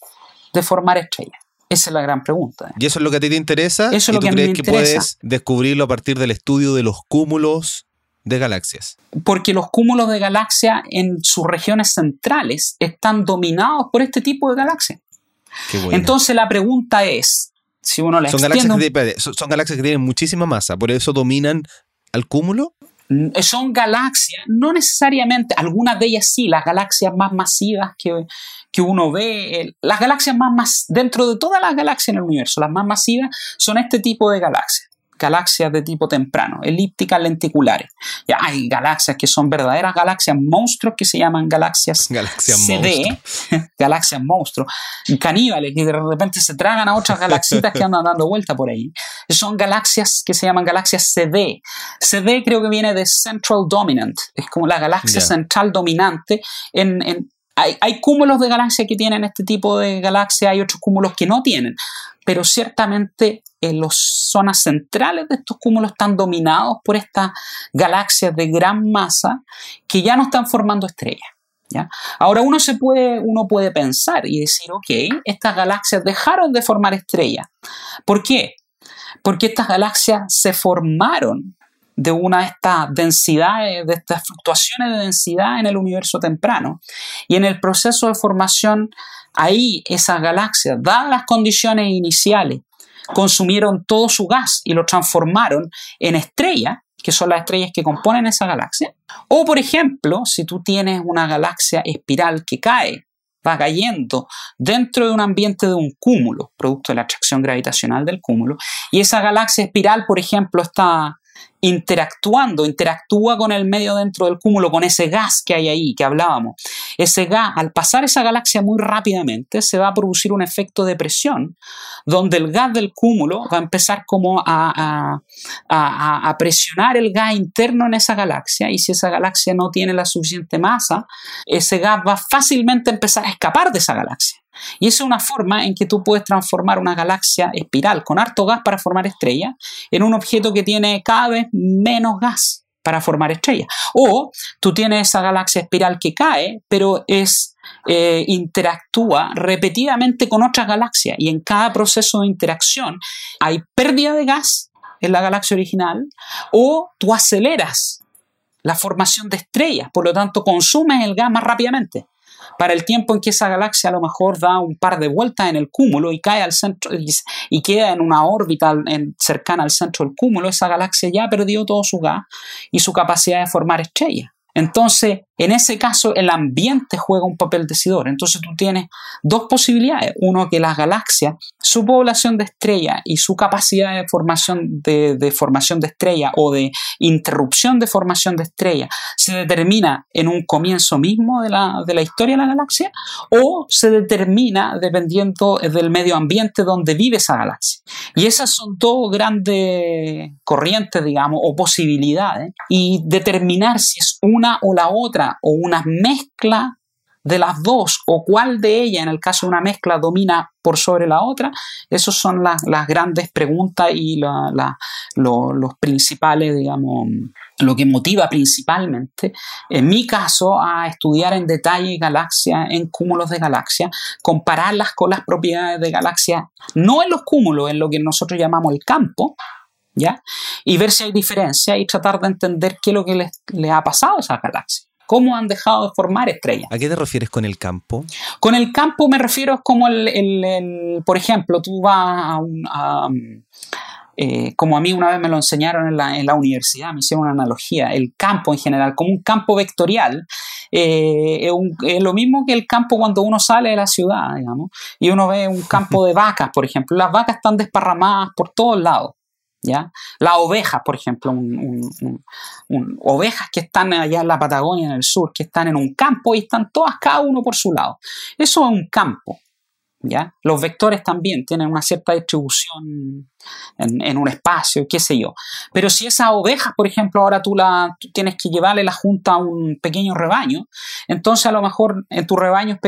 de formar estrellas? Esa es la gran pregunta. ¿Y eso es lo que a ti te interesa? Eso es lo que a mí me interesa. puedes descubrirlo a partir del estudio de los cúmulos de galaxias? Porque los cúmulos de galaxias en sus regiones centrales están dominados por este tipo de galaxias. Entonces la pregunta es, si uno la son galaxias, que, son galaxias que tienen muchísima masa, por eso dominan al cúmulo. Mm, son galaxias, no necesariamente, algunas de ellas sí, las galaxias más masivas que, que uno ve, las galaxias más, más, dentro de todas las galaxias en el universo, las más masivas son este tipo de galaxias galaxias de tipo temprano, elípticas lenticulares. Ya hay galaxias que son verdaderas galaxias monstruos que se llaman galaxias, CD, galaxias monstruos, caníbales que de repente se tragan a otras galaxitas que andan dando vuelta por ahí. Son galaxias que se llaman galaxias CD. CD creo que viene de Central Dominant, es como la galaxia central dominante en, en hay, hay, cúmulos de galaxias que tienen este tipo de galaxias, hay otros cúmulos que no tienen, pero ciertamente en las zonas centrales de estos cúmulos están dominados por estas galaxias de gran masa que ya no están formando estrellas. ¿ya? Ahora uno, se puede, uno puede pensar y decir, ok, estas galaxias dejaron de formar estrellas. ¿Por qué? Porque estas galaxias se formaron de una de estas densidades, de estas fluctuaciones de densidad en el universo temprano. Y en el proceso de formación, ahí esas galaxias, dadas las condiciones iniciales, consumieron todo su gas y lo transformaron en estrellas, que son las estrellas que componen esa galaxia. O, por ejemplo, si tú tienes una galaxia espiral que cae, va cayendo dentro de un ambiente de un cúmulo, producto de la atracción gravitacional del cúmulo, y esa galaxia espiral, por ejemplo, está interactuando, interactúa con el medio dentro del cúmulo, con ese gas que hay ahí, que hablábamos. Ese gas, al pasar esa galaxia muy rápidamente, se va a producir un efecto de presión, donde el gas del cúmulo va a empezar como a, a, presionar el gas interno en esa galaxia, y si esa galaxia no tiene la suficiente masa, ese gas va fácilmente a empezar a escapar de esa galaxia. Y esa es una forma en que tú puedes transformar una galaxia espiral con harto gas para formar estrellas en un objeto que tiene cada vez menos gas para formar estrellas. O tú tienes esa galaxia espiral que cae, pero es eh, interactúa repetidamente con otras galaxias y en cada proceso de interacción hay pérdida de gas en la galaxia original o tú aceleras la formación de estrellas, por lo tanto consumes el gas más rápidamente. Para el tiempo en que esa galaxia a lo mejor da un par de vueltas en el cúmulo y cae al centro y, queda en una órbita cercana al centro del cúmulo, esa galaxia ya perdió todo su gas y su capacidad de formar estrellas. Entonces, en ese caso, el ambiente juega un papel decidor. Entonces, tú tienes dos posibilidades. Uno, que las galaxias, su población de estrellas y su capacidad de formación de, formación de estrella o de interrupción de formación de estrella se determina en un comienzo mismo de la, de la historia de la galaxia o se determina dependiendo del medio ambiente donde vive esa galaxia. Y esas son dos grandes corrientes, digamos, o posibilidades. Y determinar si es una o la otra o una mezcla de las dos o cuál de ellas, en el caso de una mezcla, domina por sobre la otra, esas son las, grandes preguntas y los principales, digamos, lo que motiva principalmente, en mi caso, a estudiar en detalle galaxias, en cúmulos de galaxias, compararlas con las propiedades de galaxias, no en los cúmulos, en lo que nosotros llamamos el campo, ¿ya? Y ver si hay diferencia y tratar de entender qué es lo que les, le ha pasado a esas galaxias cómo han dejado de formar estrellas. ¿A qué te refieres con el campo? Con el campo me refiero como el, por ejemplo, tú vas a un... Eh, como a mí una vez me lo enseñaron en la, universidad, me hicieron una analogía, el campo en general, como un campo vectorial, eh, es, lo mismo que el campo cuando uno sale de la ciudad, digamos, y uno ve un campo de vacas, por ejemplo, las vacas están desparramadas por todos lados. ¿Ya? Las ovejas, por ejemplo, ovejas que están allá en la Patagonia, en el sur, que están en un campo y están todas cada uno por su lado. Eso es un campo. Los vectores también tienen una cierta distribución en, un espacio, qué sé yo. Pero si esas ovejas, por ejemplo, ahora tú, la, tienes que llevarle la junta a un pequeño rebaño, entonces a lo mejor en tu rebaño,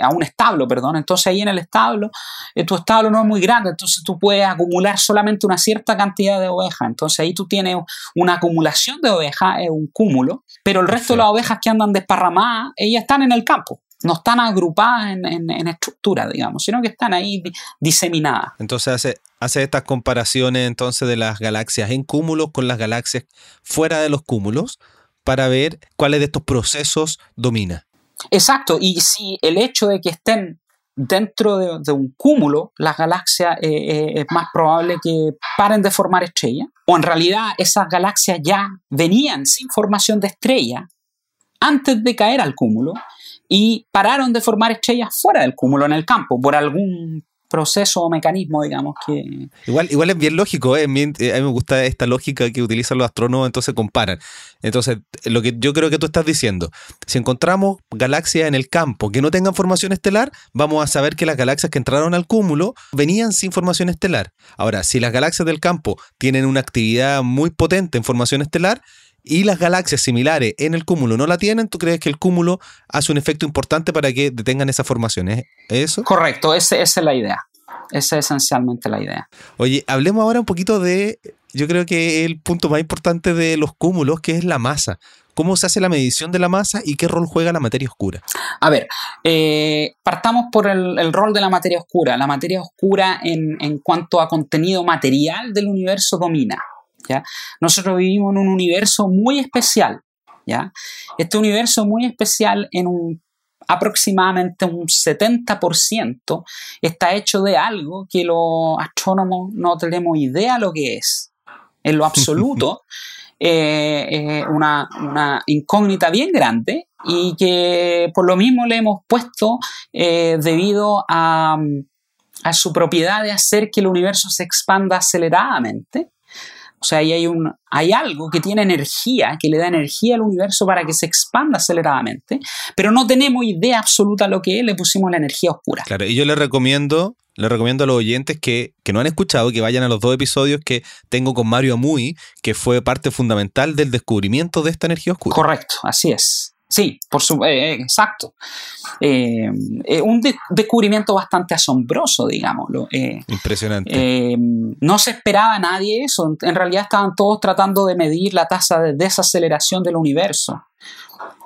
a un establo, perdón, entonces ahí en el establo, eh, tu establo no es muy grande, entonces tú puedes acumular solamente una cierta cantidad de ovejas. Entonces ahí tú tienes una acumulación de ovejas, es un cúmulo, pero el resto de las ovejas que andan desparramadas, ellas están en el campo no están agrupadas en, estructura, digamos, sino que están ahí diseminadas. Entonces hace, hace estas comparaciones entonces de las galaxias en cúmulos con las galaxias fuera de los cúmulos para ver cuáles de estos procesos domina. Exacto, y si el hecho de que estén dentro de, un cúmulo, las galaxias eh, eh, es más probable que paren de formar estrellas, o en realidad esas galaxias ya venían sin formación de estrella antes de caer al cúmulo y pararon de formar estrellas fuera del cúmulo, en el campo, por algún proceso o mecanismo, digamos, que... Igual, igual es bien lógico, ¿eh? a mí me gusta esta lógica que utilizan los astrónomos, entonces comparan. Entonces, lo que yo creo que tú estás diciendo, si encontramos galaxias en el campo que no tengan formación estelar, vamos a saber que las galaxias que entraron al cúmulo venían sin formación estelar. Ahora, si las galaxias del campo tienen una actividad muy potente en formación estelar, y las galaxias similares en el cúmulo no la tienen, ¿tú crees que el cúmulo hace un efecto importante para que detengan esa formación? ¿Es eso? Correcto, esa, es la idea. Esa es esencialmente la idea. Oye, hablemos ahora un poquito de, yo creo que el punto más importante de los cúmulos, que es la masa. ¿Cómo se hace la medición de la masa y qué rol juega la materia oscura? A ver, eh, partamos por el, rol de la materia oscura. La materia oscura en, en cuanto a contenido material del universo domina. Nosotros vivimos en un universo muy especial, ¿ya? Este universo muy especial en un aproximadamente un 70% está hecho de algo que los astrónomos no tenemos idea lo que es. En lo absoluto, eh, eh, una, incógnita bien grande y que por lo mismo le hemos puesto eh, debido a, a su propiedad de hacer que el universo se expanda aceleradamente. O sea, ahí hay, un, hay algo que tiene energía, que le da energía al universo para que se expanda aceleradamente, pero no tenemos idea absoluta de lo que es, le pusimos la energía oscura. Claro, y yo le recomiendo, le recomiendo a los oyentes que, que no han escuchado, que vayan a los dos episodios que tengo con Mario Amui, que fue parte fundamental del descubrimiento de esta energía oscura. Correcto, así es. Sí, por su, eh, exacto. Eh, eh, un descubrimiento bastante asombroso, digámoslo. Impresionante. no se esperaba a nadie eso. En realidad estaban todos tratando de medir la tasa de desaceleración del universo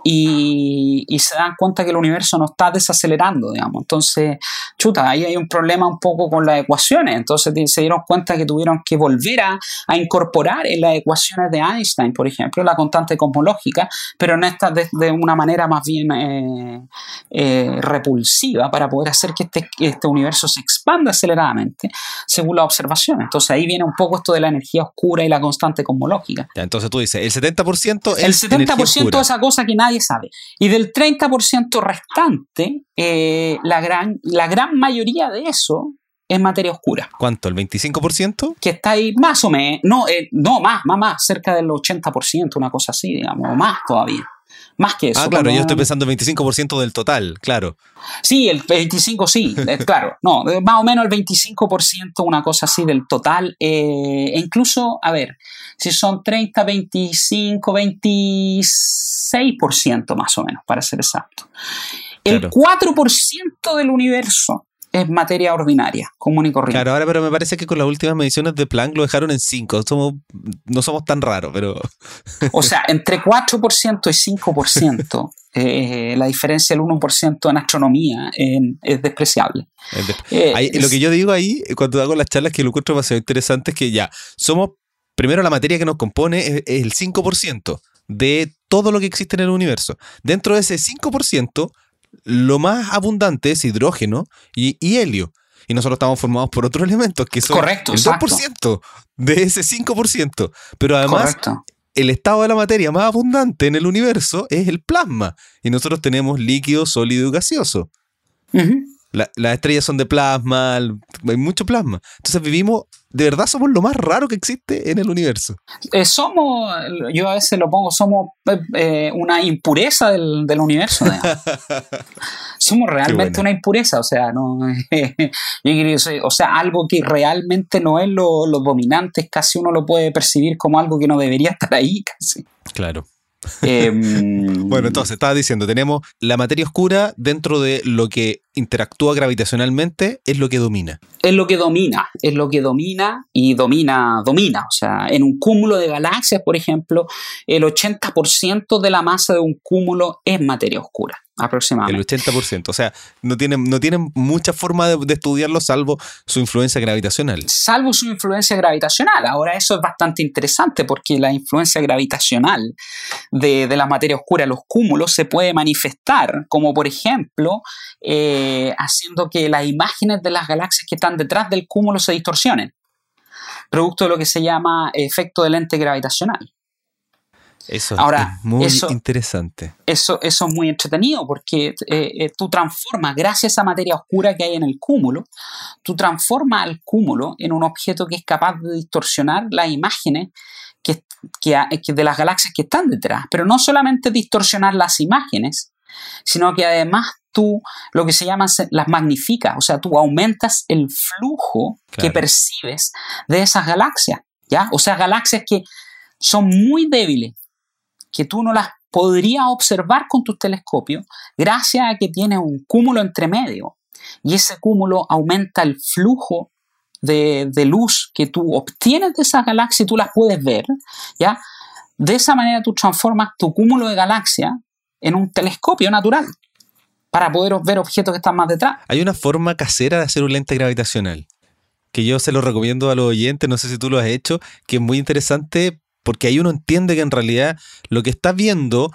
y, se dan cuenta que el universo no está desacelerando, digamos. Entonces, chuta, ahí hay un problema un poco con las ecuaciones. Entonces se dieron cuenta que tuvieron que volver a, incorporar en las ecuaciones de Einstein, por ejemplo, la constante cosmológica, pero en esta de, una manera más bien eh, eh, repulsiva para poder hacer que este, este universo se expanda aceleradamente según la observación. Entonces ahí viene un poco esto de la energía oscura y la constante cosmológica. entonces tú dices, el 70% es El 70% de esa cosa que nadie sabe. Y del 30% restante, eh, la, gran, la gran mayoría de eso es materia oscura. ¿Cuánto? ¿El 25%? Que está ahí más o menos, no, eh, no más, más, más, cerca del 80%, una cosa así, digamos, más todavía. Más que eso. Ah, claro, yo estoy pensando el 25% del total, claro. Sí, el 25% sí, eh, claro. No, más o menos el 25%, una cosa así del total. e incluso, a ver, si son 30, 25, 26% más o menos, para ser exacto. El 4% del universo es materia ordinaria, común y corriente. Claro, ahora pero me parece que con las últimas mediciones de Planck lo dejaron en 5. Somos, no somos tan raros, pero... o sea, entre 4% y 5%, eh, la diferencia del 1% en astronomía es despreciable. Eh, lo que yo digo ahí, cuando hago las charlas, que lo encuentro demasiado interesante, es que ya, somos, primero la materia que nos compone es, es el 5% de todo lo que existe en el universo. Dentro de ese 5%, lo más abundante es hidrógeno y, helio. Y nosotros estamos formados por otros elementos que son Correcto, el 2% de ese 5%. Pero además, el estado de la materia más abundante en el universo es el plasma. Y nosotros tenemos líquido, sólido y gaseoso las estrellas son de plasma, hay mucho plasma. Entonces vivimos, de verdad somos lo más raro que existe en el universo. Eh, somos, yo a veces lo pongo, somos eh, una impureza del, universo. somos realmente una impureza, o sea, no, o sea, algo que realmente no es lo, lo dominante, casi uno lo puede percibir como algo que no debería estar ahí, casi. Claro. Em, bueno, entonces estaba diciendo, tenemos la materia oscura dentro de lo que interactúa gravitacionalmente, es lo que domina. Es lo que domina, es lo que domina y domina, domina. O sea, en un cúmulo de galaxias, por ejemplo, el 80% de la masa de un cúmulo es materia oscura aproximadamente. El 80%. O sea, no tienen, no tienen mucha forma de, estudiarlo salvo su influencia gravitacional. Salvo su influencia gravitacional. Ahora eso es bastante interesante porque la influencia gravitacional de, la materia oscura, los cúmulos, se puede manifestar como por ejemplo eh, haciendo que las imágenes de las galaxias que están detrás del cúmulo se distorsionen. Producto de lo que se llama efecto de lente gravitacional. Eso Ahora, es muy interesante. Eso, eso es muy entretenido porque eh, eh, tú transformas, gracias a esa materia oscura que hay en el cúmulo, tú transformas al cúmulo en un objeto que es capaz de distorsionar las imágenes que, que, de las galaxias que están detrás. Pero no solamente distorsionar las imágenes, sino que además tú lo que se llama las magnificas, o sea, tú aumentas el flujo que percibes de esas galaxias, ¿ya? O sea, galaxias que son muy débiles, que tú no las podrías observar con tus telescopios gracias a que tiene un cúmulo entre medio. Y ese cúmulo aumenta el flujo de, luz que tú obtienes de esas galaxias y tú las puedes ver. ¿ya? De esa manera tú transformas tu cúmulo de galaxias en un telescopio natural para poder ver objetos que están más detrás. Hay una forma casera de hacer un lente gravitacional que yo se lo recomiendo a los oyentes, no sé si tú lo has hecho, que es muy interesante porque ahí uno entiende que en realidad lo que está viendo,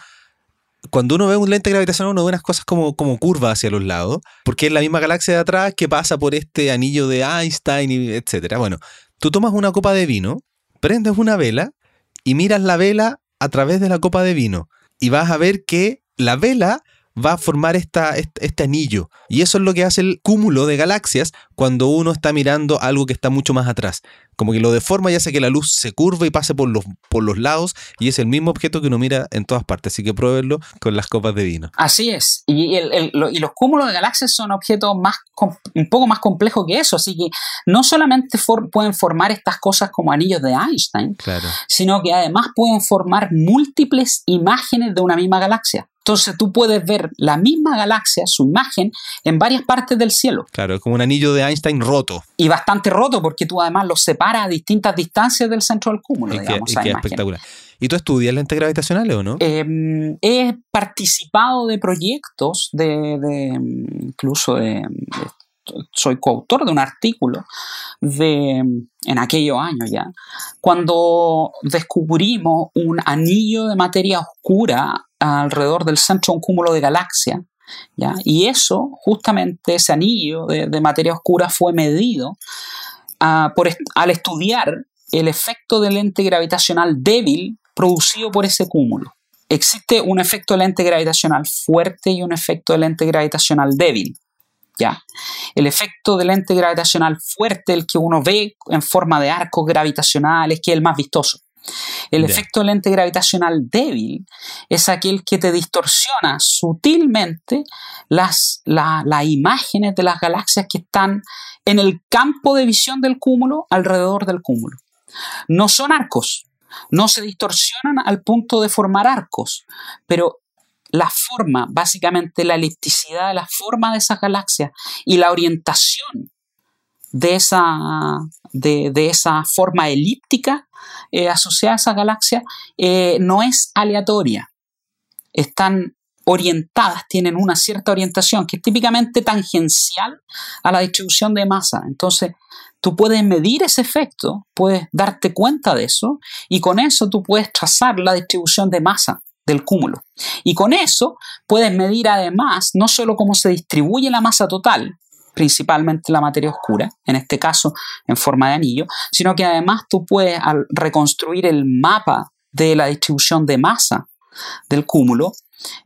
cuando uno ve un lente gravitacional, uno ve unas cosas como, como curvas hacia los lados, porque es la misma galaxia de atrás que pasa por este anillo de Einstein, etc. Bueno, tú tomas una copa de vino, prendes una vela y miras la vela a través de la copa de vino y vas a ver que la vela va a formar esta, este, anillo. Y eso es lo que hace el cúmulo de galaxias cuando uno está mirando algo que está mucho más atrás. Como que lo deforma y hace que la luz se curve y pase por los, por los lados y es el mismo objeto que uno mira en todas partes. Así que pruébenlo con las copas de vino. Así es. Y, y los cúmulos de galaxias son objetos más, un poco más complejos que eso. Así que no solamente pueden formar estas cosas como anillos de Einstein, sino que además pueden formar múltiples imágenes de una misma galaxia. Entonces tú puedes ver la misma galaxia, su imagen, en varias partes del cielo. Claro, es como un anillo de Einstein roto. Y bastante roto porque tú además lo separas a distintas distancias del centro del cúmulo. digamos, que, espectacular. ¿Y tú estudias lentes gravitacionales o no? Em, he participado de proyectos, de, incluso de, soy coautor de un artículo de, en aquellos años ya, cuando descubrimos un anillo de materia oscura alrededor del centro de un cúmulo de galaxia. ¿ya? Y eso, justamente ese anillo de, materia oscura fue medido ah, por, al estudiar el efecto del lente gravitacional débil producido por ese cúmulo. Existe un efecto de lente gravitacional fuerte y un efecto de lente gravitacional débil. ¿Ya? El efecto del lente gravitacional fuerte, el que uno ve en forma de arcos gravitacionales, que es el más vistoso. El efecto lente gravitacional débil es aquel que te distorsiona sutilmente las, las imágenes de las galaxias que están en el campo de visión del cúmulo alrededor del cúmulo. No son arcos, no se distorsionan al punto de formar arcos, pero la forma, básicamente la elipticidad de la forma de esas galaxias y la orientación de esa, de, esa forma elíptica eh, asociada a esa galaxia eh, no es aleatoria. Están orientadas, tienen una cierta orientación que es típicamente tangencial a la distribución de masa. Entonces, tú puedes medir ese efecto, puedes darte cuenta de eso y con eso tú puedes trazar la distribución de masa del cúmulo. Y con eso puedes medir además no solo cómo se distribuye la masa total, principalmente la materia oscura, en este caso en forma de anillo, sino que además tú puedes al reconstruir el mapa de la distribución de masa del cúmulo,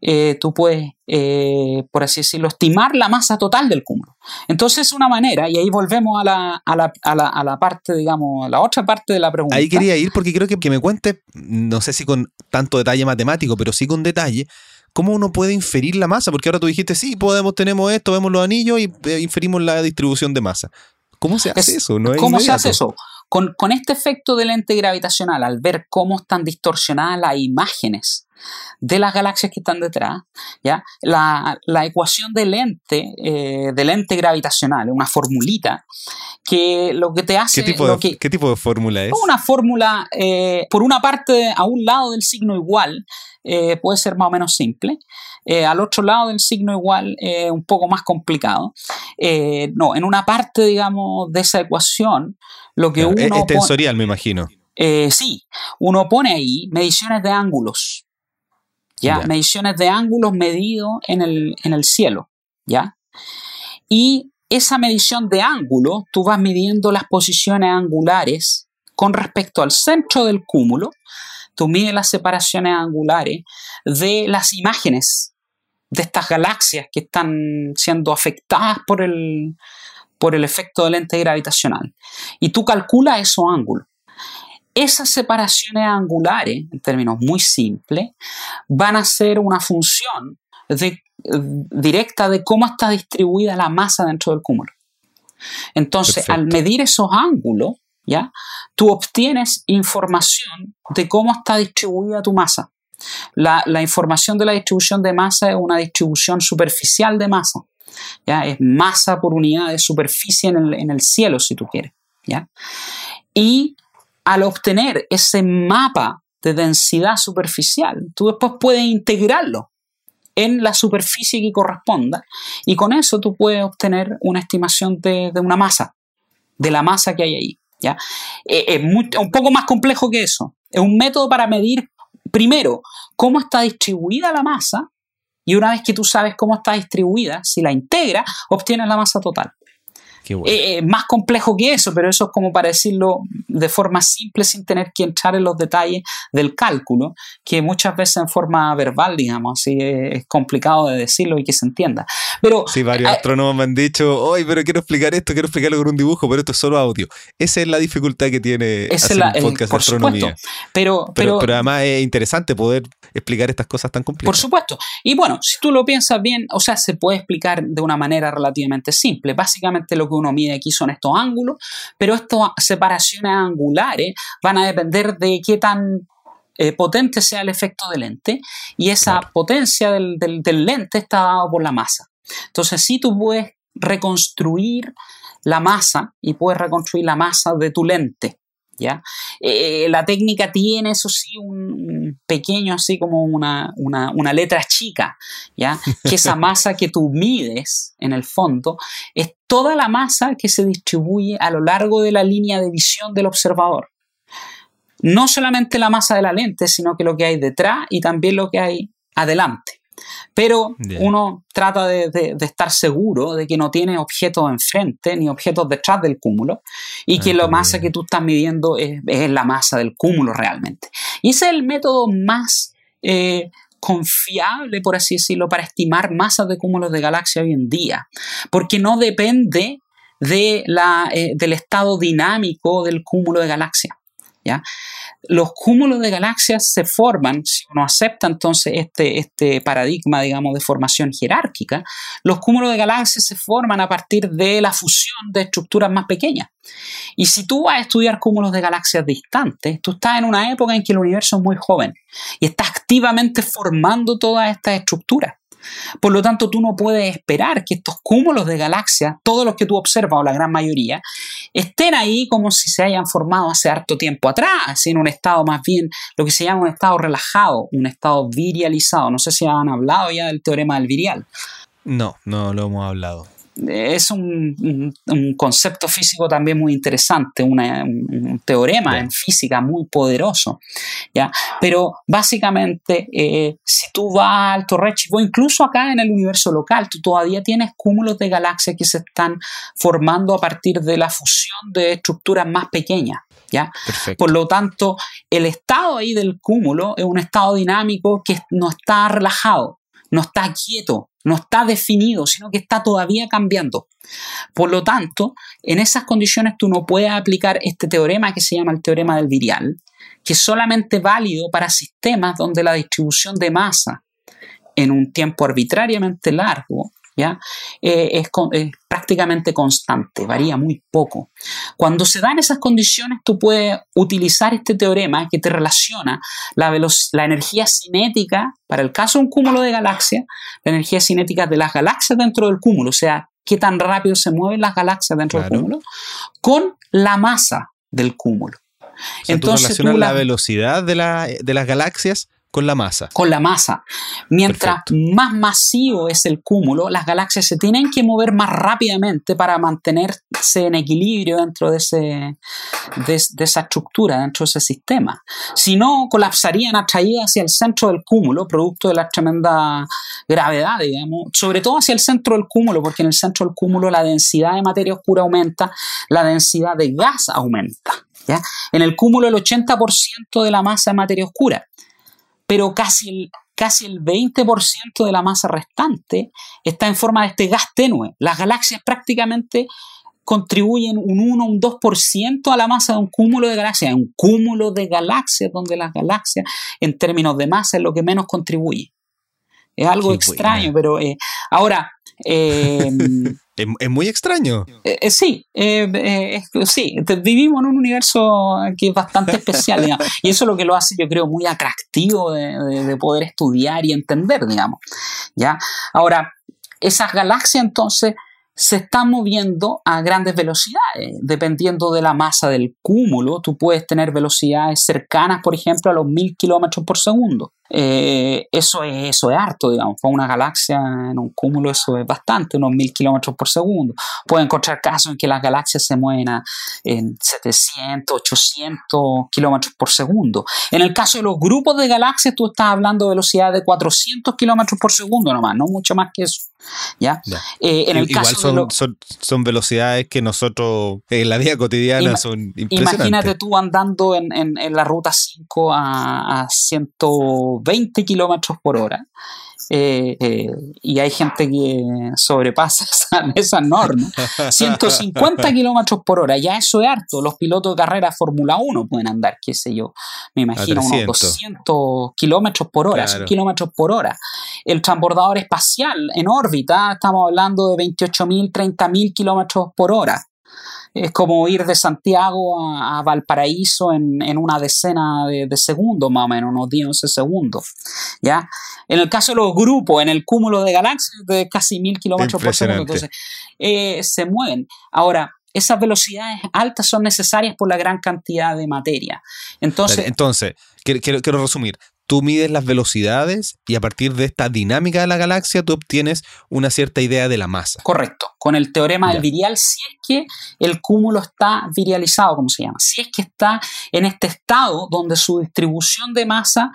eh, tú puedes, eh, por así decirlo, estimar la masa total del cúmulo. Entonces es una manera, y ahí volvemos a la, a la, a la, a la parte, digamos, a la otra parte de la pregunta. Ahí quería ir porque creo que, que me cuente, no sé si con tanto detalle matemático, pero sí con detalle, ¿cómo uno puede inferir la masa? Porque ahora tú dijiste, sí, podemos, tenemos esto, vemos los anillos y eh, inferimos la distribución de masa. ¿Cómo se hace eso? ¿Cómo se hace eso? Con, con, este efecto del lente gravitacional, al ver cómo están distorsionadas las imágenes de las galaxias que están detrás, ¿ya? La, la ecuación del lente, eh, del gravitacional, una formulita, que lo que te hace... ¿Qué tipo, de, ¿qué tipo de fórmula es? Una fórmula, eh, por una parte, a un lado del signo igual, eh, puede ser más o menos simple. al otro lado del signo igual, un poco más complicado. no, en una parte, digamos, de esa ecuación, lo que uno... Es tensorial, me imagino. sí, uno pone ahí mediciones de ángulos. ¿ya? Mediciones de ángulos medidos en el, en el cielo, ¿ya? Y esa medición de ángulo, tú vas midiendo las posiciones angulares con respecto al centro del cúmulo, tú mides las separaciones angulares de las imágenes de estas galaxias que están siendo afectadas por el, por el efecto del lente gravitacional. Y tú calculas esos ángulos. Esas separaciones angulares, en términos muy simples, van a ser una función directa de cómo está distribuida la masa dentro del cúmulo. Entonces, al medir esos ángulos, ¿ya? Tú obtienes información de cómo está distribuida tu masa. La, información de la distribución de masa es una distribución superficial de masa. ¿ya? Es masa por unidad de superficie en el, cielo, si tú quieres. ¿ya? Y al obtener ese mapa de densidad superficial, tú después puedes integrarlo en la superficie que corresponda y con eso tú puedes obtener una estimación de, una masa, de la masa que hay ahí. ¿Ya? Eh, es un poco más complejo que eso. Es un método para medir, primero, cómo está distribuida la masa y una vez que tú sabes cómo está distribuida, si la integra, obtienes la masa total. Eh, más complejo que eso, pero eso es como para decirlo de forma simple sin tener que entrar en los detalles del cálculo, que muchas veces en forma verbal, digamos, así es complicado de decirlo y que se entienda. Pero, sí, varios eh, astrónomos me han dicho, hoy pero quiero explicar esto, quiero explicarlo con un dibujo, pero esto es solo audio. Esa es la dificultad que tiene hacer un podcast de astronomía. pero, pero, pero, además es interesante poder explicar estas cosas tan complejas. Por supuesto. Y bueno, si tú lo piensas bien, o sea, se puede explicar de una manera relativamente simple. Básicamente lo que uno mide aquí son estos ángulos, pero estas separaciones angulares van a depender de qué tan eh, potente sea el efecto de lente y esa potencia del, del, lente está dado por la masa. Entonces, si tú puedes reconstruir la masa y puedes reconstruir la masa de tu lente. ¿Ya? Eh, la técnica tiene, eso sí, un pequeño, así como una, una, una, letra chica, ¿ya? Que esa masa que tú mides, en el fondo, es toda la masa que se distribuye a lo largo de la línea de visión del observador. No solamente la masa de la lente, sino que lo que hay detrás y también lo que hay adelante. Pero uno trata de, estar seguro de que no tiene objetos enfrente ni objetos detrás del cúmulo y que la masa que tú estás midiendo es, la masa del cúmulo realmente. Y ese es el método más eh, confiable, por así decirlo, para estimar masas de cúmulos de galaxia hoy en día, porque no depende de la, eh, del estado dinámico del cúmulo de galaxia. Los cúmulos de galaxias se forman, si uno acepta entonces este, este paradigma, digamos, de formación jerárquica, los cúmulos de galaxias se forman a partir de la fusión de estructuras más pequeñas. Y si tú vas a estudiar cúmulos de galaxias distantes, tú estás en una época en que el universo es muy joven y está activamente formando todas estas estructuras. Por lo tanto, tú no puedes esperar que estos cúmulos de galaxias, todos los que tú observas o la gran mayoría, estén ahí como si se hayan formado hace harto tiempo atrás, en un estado más bien, lo que se llama un estado relajado, un estado virializado. No sé si han hablado ya del teorema del virial. No, no lo hemos hablado es un, concepto físico también muy interesante, un teorema en física muy poderoso. ¿ya? Pero básicamente, eh, si tú vas a alto redshift o incluso acá en el universo local, tú todavía tienes cúmulos de galaxias que se están formando a partir de la fusión de estructuras más pequeñas. ¿Ya? Por lo tanto, el estado ahí del cúmulo es un estado dinámico que no está relajado, no está quieto, no está definido, sino que está todavía cambiando. Por lo tanto, en esas condiciones tú no puedes aplicar este teorema que se llama el teorema del virial, que es solamente válido para sistemas donde la distribución de masa en un tiempo arbitrariamente largo ¿ya? Eh, es, prácticamente constante, varía muy poco. Cuando se dan esas condiciones, tú puedes utilizar este teorema que te relaciona la, la energía cinética, para el caso de un cúmulo de galaxias, la energía cinética de las galaxias dentro del cúmulo, o sea, qué tan rápido se mueven las galaxias dentro del cúmulo, con la masa del cúmulo. Entonces, tú la, velocidad de, de las galaxias con la masa. Con la masa. Mientras más masivo es el cúmulo, las galaxias se tienen que mover más rápidamente para mantenerse en equilibrio dentro de, ese, de, esa estructura, dentro de ese sistema. Si no, colapsarían atraídas hacia el centro del cúmulo, producto de la tremenda gravedad, digamos, sobre todo hacia el centro del cúmulo, porque en el centro del cúmulo la densidad de materia oscura aumenta, la densidad de gas aumenta. ¿Ya? En el cúmulo el 80% de la masa es materia oscura pero casi el, casi el 20% de la masa restante está en forma de este gas tenue. Las galaxias prácticamente contribuyen un 1, un 2% a la masa de un cúmulo de galaxias. Un cúmulo de galaxias donde las galaxias, en términos de masa, es lo que menos contribuye. Es algo extraño, pero eh, ahora, eh, es, muy extraño. Eh, sí, sí. Vivimos en un universo que es bastante especial, y eso es lo que lo hace, yo creo, muy atractivo de, poder estudiar y entender, digamos. ¿ya? Ahora, esas galaxias entonces se están moviendo a grandes velocidades, dependiendo de la masa del cúmulo. Tú puedes tener velocidades cercanas, por ejemplo, a los mil kilómetros por segundo. Eh, eso, es, eso es harto, digamos, para una galaxia en un cúmulo eso es bastante, unos mil kilómetros por segundo. Puede encontrar casos en que las galaxias se mueven a en 700, 800 kilómetros por segundo. En el caso de los grupos de galaxias, tú estás hablando de velocidad de 400 kilómetros por segundo nomás, no mucho más que eso. ¿ya? Eh, en el Igual caso son, son, velocidades que nosotros en la vida cotidiana son impresionantes. Imagínate tú andando en, en, la ruta 5 a, a 100 20 kilómetros por hora. Eh, eh, y hay gente que sobrepasa esa, norma. 150 kilómetros por hora, ya eso es harto. Los pilotos de carrera Fórmula 1 pueden andar, qué sé yo, me imagino, unos 200 kilómetros por hora, kilómetros por hora. El transbordador espacial en órbita, estamos hablando de 28.000, 30.000 kilómetros por hora. Es como ir de Santiago a, Valparaíso en, una decena de, segundos, más o menos, unos 10 segundos. ¿ya? En el caso de los grupos, en el cúmulo de galaxias, de casi mil kilómetros por segundo, entonces eh, se mueven. Ahora, esas velocidades altas son necesarias por la gran cantidad de materia. Entonces, entonces quiero, quiero resumir tú mides las velocidades y a partir de esta dinámica de la galaxia tú obtienes una cierta idea de la masa. Correcto. Con el teorema del virial, si es que el cúmulo está virializado, como se llama, si es que está en este estado donde su distribución de masa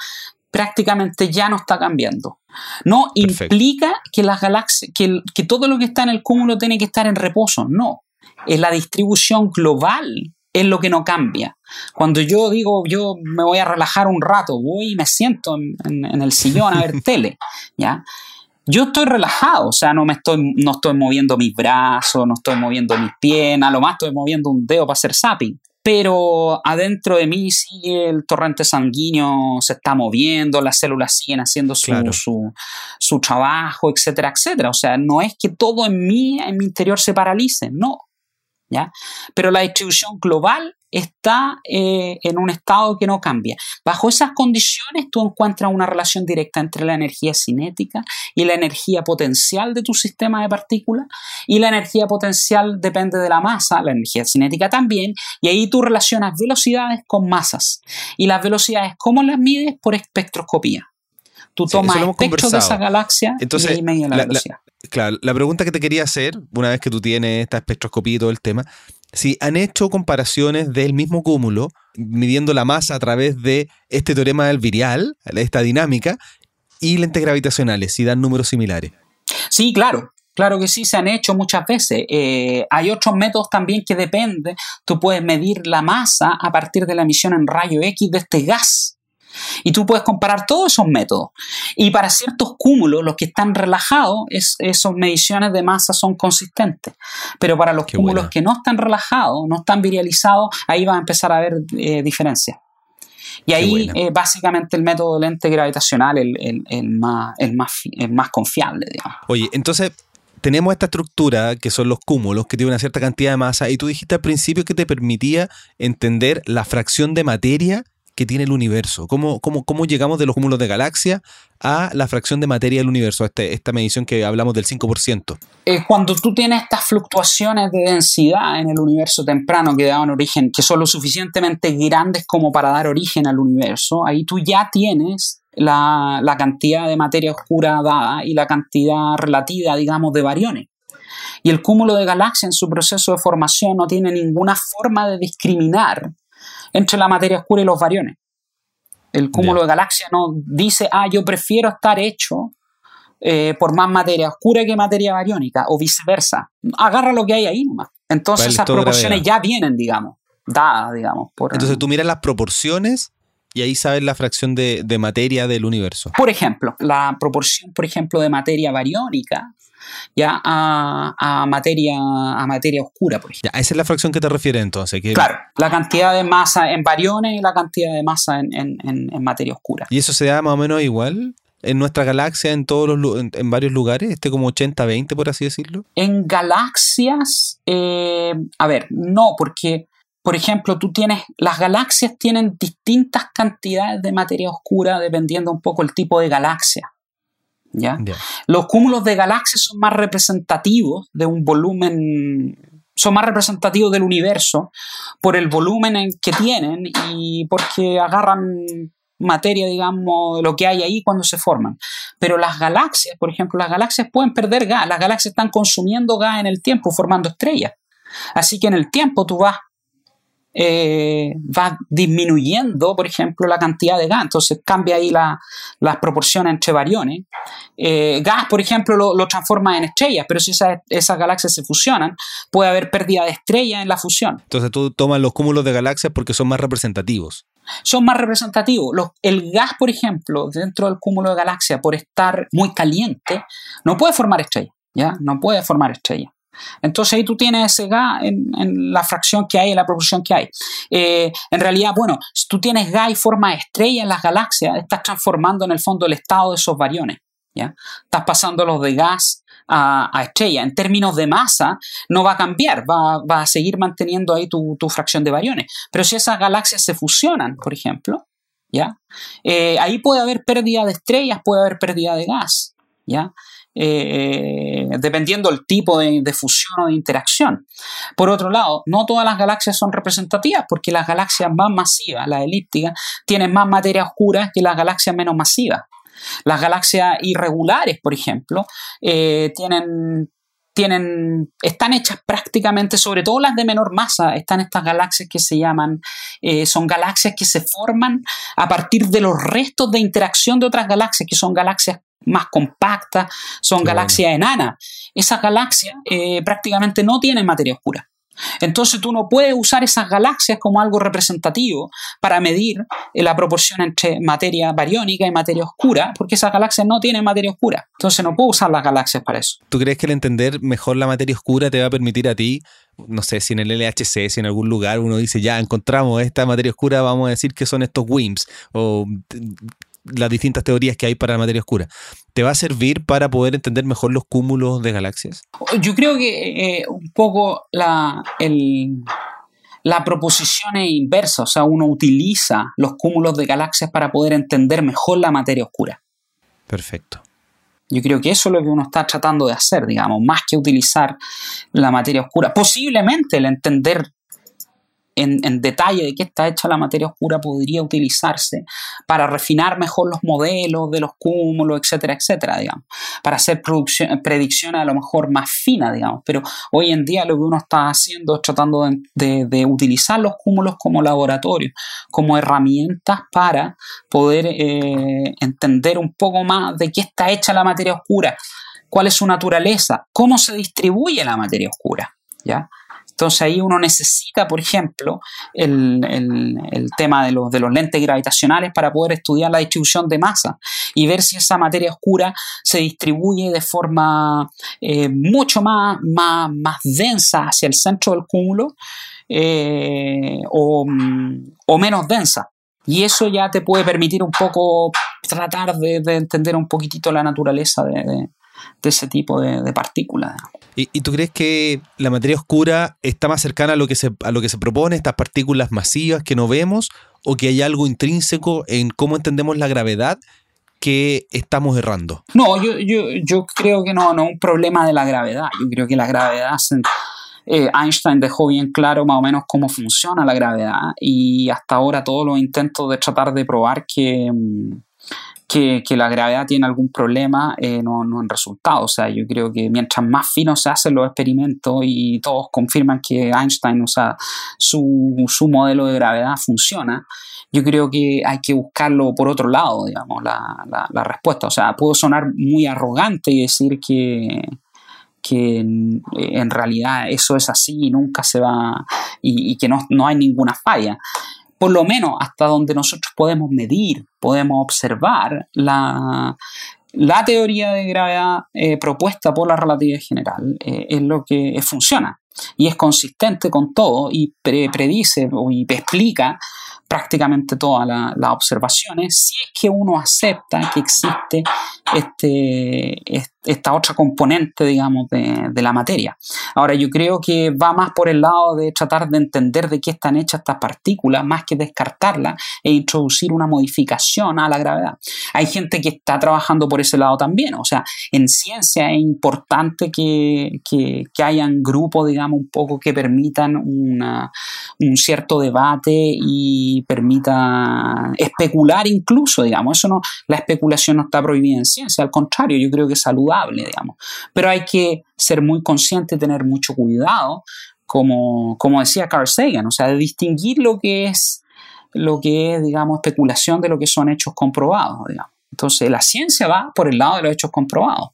prácticamente ya no está cambiando. No implica que las galaxias, que, que todo lo que está en el cúmulo tiene que estar en reposo, no. Es la distribución global es lo que no cambia. Cuando yo digo, yo me voy a relajar un rato, voy y me siento en, el sillón a ver tele, ¿ya? Yo estoy relajado, o sea, no me estoy, no estoy moviendo mis brazos, no estoy moviendo mis piernas, lo más estoy moviendo un dedo para hacer zapping. Pero adentro de mí sigue el torrente sanguíneo, se está moviendo, las células siguen haciendo su, su, su trabajo, etcétera, etcétera. O sea, no es que todo en mí, en mi interior se paralice, no, pero la distribución global está eh, en un estado que no cambia. Bajo esas condiciones tú encuentras una relación directa entre la energía cinética y la energía potencial de tu sistema de partículas y la energía potencial depende de la masa, la energía cinética también, y ahí tú relacionas velocidades con masas. Y las velocidades, ¿cómo las mides? Por espectroscopía. Tú tomas espectros de esa galaxia Entonces, y ahí media la, velocidad. Claro, la pregunta que te quería hacer, una vez que tú tienes esta espectroscopía y todo el tema, si han hecho comparaciones del mismo cúmulo, midiendo la masa a través de este teorema del virial, esta dinámica, y lentes gravitacionales, si dan números similares. Sí, claro. Claro que sí, se han hecho muchas veces. Eh, hay otros métodos también que dependen. Tú puedes medir la masa a partir de la emisión en rayo X de este gas y tú puedes comparar todos esos métodos. Y para ciertos cúmulos, los que están relajados, esas mediciones de masa son consistentes. Pero para los cúmulos que no están relajados, no están virializados, ahí va a empezar a haber eh, diferencias. Y ahí eh, básicamente el método de lente gravitacional es el, más, el, más, el más confiable. Digamos. Oye, entonces tenemos esta estructura que son los cúmulos, que tiene una cierta cantidad de masa, y tú dijiste al principio que te permitía entender la fracción de materia que tiene el universo? ¿Cómo, cómo, cómo llegamos de los cúmulos de galaxia a la fracción de materia del universo, este, esta medición que hablamos del 5%? Eh, cuando tú tienes estas fluctuaciones de densidad en el universo temprano que daban origen, que son lo suficientemente grandes como para dar origen al universo, ahí tú ya tienes la, la cantidad de materia oscura dada y la cantidad relativa, digamos, de variones. Y el cúmulo de galaxias en su proceso de formación no tiene ninguna forma de discriminar entre la materia oscura y los variones. El cúmulo de galaxias no dice, ah, yo prefiero estar hecho eh, por más materia oscura que materia bariónica, o viceversa. Agarra lo que hay ahí nomás. Entonces esas proporciones ya vienen, digamos, dadas, digamos. Entonces tú miras las proporciones y ahí sabes la fracción de, de, materia del universo. Por ejemplo, la proporción, por ejemplo, de materia bariónica ya a, materia, a materia oscura, por ejemplo. esa es la fracción que te refieres entonces. Claro, la cantidad de masa en bariones y la cantidad de masa en, materia oscura. ¿Y eso se da más o menos igual? en nuestra galaxia en todos los en, varios lugares, este como 80-20 por así decirlo? En galaxias, eh, a ver, no, porque por ejemplo, tú tienes, las galaxias tienen distintas cantidades de materia oscura dependiendo un poco el tipo de galaxia. ¿Ya? Los cúmulos de galaxias son más representativos de un volumen, son más representativos del universo por el volumen que tienen y porque agarran materia, digamos, de lo que hay ahí cuando se forman. Pero las galaxias, por ejemplo, las galaxias pueden perder gas, las galaxias están consumiendo gas en el tiempo, formando estrellas. Así que en el tiempo tú vas eh, va disminuyendo, por ejemplo, la cantidad de gas. Entonces cambia ahí la, las proporciones entre variones. Eh, gas, por ejemplo, lo, transforma en estrellas, pero si esas galaxias se fusionan, puede haber pérdida de estrellas en la fusión. Entonces tú tomas los cúmulos de galaxias porque son más representativos. Son más representativos. el gas, por ejemplo, dentro del cúmulo de galaxias, por estar muy caliente, no puede formar estrellas. ¿ya? No puede formar estrellas. Entonces ahí tú tienes ese gas en, la fracción que hay, en la proporción que hay. Eh, en realidad, bueno, si tú tienes gas y forma de estrella en las galaxias, estás transformando en el fondo el estado de esos variones. ¿ya? Estás pasándolos de gas a, estrella. En términos de masa, no va a cambiar, va, a seguir manteniendo ahí tu, fracción de bariones. Pero si esas galaxias se fusionan, por ejemplo, ¿ya? Eh, ahí puede haber pérdida de estrellas, puede haber pérdida de gas, ¿ya? Eh, dependiendo del tipo de, fusión o de interacción. Por otro lado, no todas las galaxias son representativas porque las galaxias más masivas, las elípticas, tienen más materia oscura que las galaxias menos masivas. Las galaxias irregulares, por ejemplo, eh, tienen tienen, están hechas prácticamente, sobre todo las de menor masa, están estas galaxias que se llaman, eh, son galaxias que se forman a partir de los restos de interacción de otras galaxias, que son galaxias más compactas, son galaxias enanas. Esas galaxias eh, prácticamente no tienen materia oscura. Entonces tú no puedes usar esas galaxias como algo representativo para medir eh, la proporción entre materia bariónica y materia oscura, porque esas galaxias no tienen materia oscura. Entonces no puedo usar las galaxias para eso. ¿Tú crees que el entender mejor la materia oscura te va a permitir a ti, no sé, si en el LHC, si en algún lugar uno dice, ya encontramos esta materia oscura, vamos a decir que son estos WIMPs, o las distintas teorías que hay para la materia oscura, ¿te va a servir para poder entender mejor los cúmulos de galaxias? Yo creo que eh, un poco la, la proposición es inversa, o sea, uno utiliza los cúmulos de galaxias para poder entender mejor la materia oscura. Perfecto. Yo creo que eso es lo que uno está tratando de hacer, digamos, más que utilizar la materia oscura. Posiblemente el entender en, detalle de qué está hecha la materia oscura podría utilizarse para refinar mejor los modelos de los cúmulos, etcétera, etcétera, digamos, para hacer predicciones a lo mejor más finas, digamos. Pero hoy en día lo que uno está haciendo es tratando de, utilizar los cúmulos como laboratorio, como herramientas para poder eh, entender un poco más de qué está hecha la materia oscura, cuál es su naturaleza, cómo se distribuye la materia oscura. ¿Ya? Entonces ahí uno necesita, por ejemplo, el, tema de los, de los lentes gravitacionales para poder estudiar la distribución de masa y ver si esa materia oscura se distribuye de forma eh, mucho más, más, más, densa hacia el centro del cúmulo eh, o, menos densa. Y eso ya te puede permitir un poco tratar de, entender un poquitito la naturaleza de, ese tipo de, partículas. ¿Y, tú crees que la materia oscura está más cercana a lo, que se, a lo que se propone, estas partículas masivas que no vemos, o que hay algo intrínseco en cómo entendemos la gravedad que estamos errando? No, yo, yo, yo creo que no, no es un problema de la gravedad. Yo creo que la gravedad... Eh, Einstein dejó bien claro más o menos cómo funciona la gravedad y hasta ahora todos los intentos de tratar de probar que, mm, que, la gravedad tiene algún problema eh, no, no han resultado. O sea, yo creo que mientras más finos se hacen los experimentos y todos confirman que Einstein, o sea, su, su modelo de gravedad funciona, yo creo que hay que buscarlo por otro lado, digamos, la, la, respuesta. O sea, puedo sonar muy arrogante y decir que, que en realidad eso es así y nunca se va y, y que no, no, hay ninguna falla por lo menos hasta donde nosotros podemos medir, podemos observar la, teoría de gravedad eh, propuesta por la relatividad general eh, es lo que funciona. Y es consistente con todo y predice y explica prácticamente todas las observaciones. Si es que uno acepta que existe este, esta otra componente, digamos, de, la materia. Ahora, yo creo que va más por el lado de tratar de entender de qué están hechas estas partículas, más que descartarlas e introducir una modificación a la gravedad. Hay gente que está trabajando por ese lado también, o sea, en ciencia es importante que, que, hayan grupos, digamos, un poco que permitan un cierto debate y permita especular incluso, digamos, eso no, la especulación no está prohibida en ciencia, al contrario, yo creo que es pero hay que ser muy consciente y tener mucho cuidado, como, como decía Carl Sagan, o sea, de distinguir lo que es lo que es, digamos, especulación de lo que son hechos comprobados, digamos. Entonces, la ciencia va por el lado de los hechos comprobados.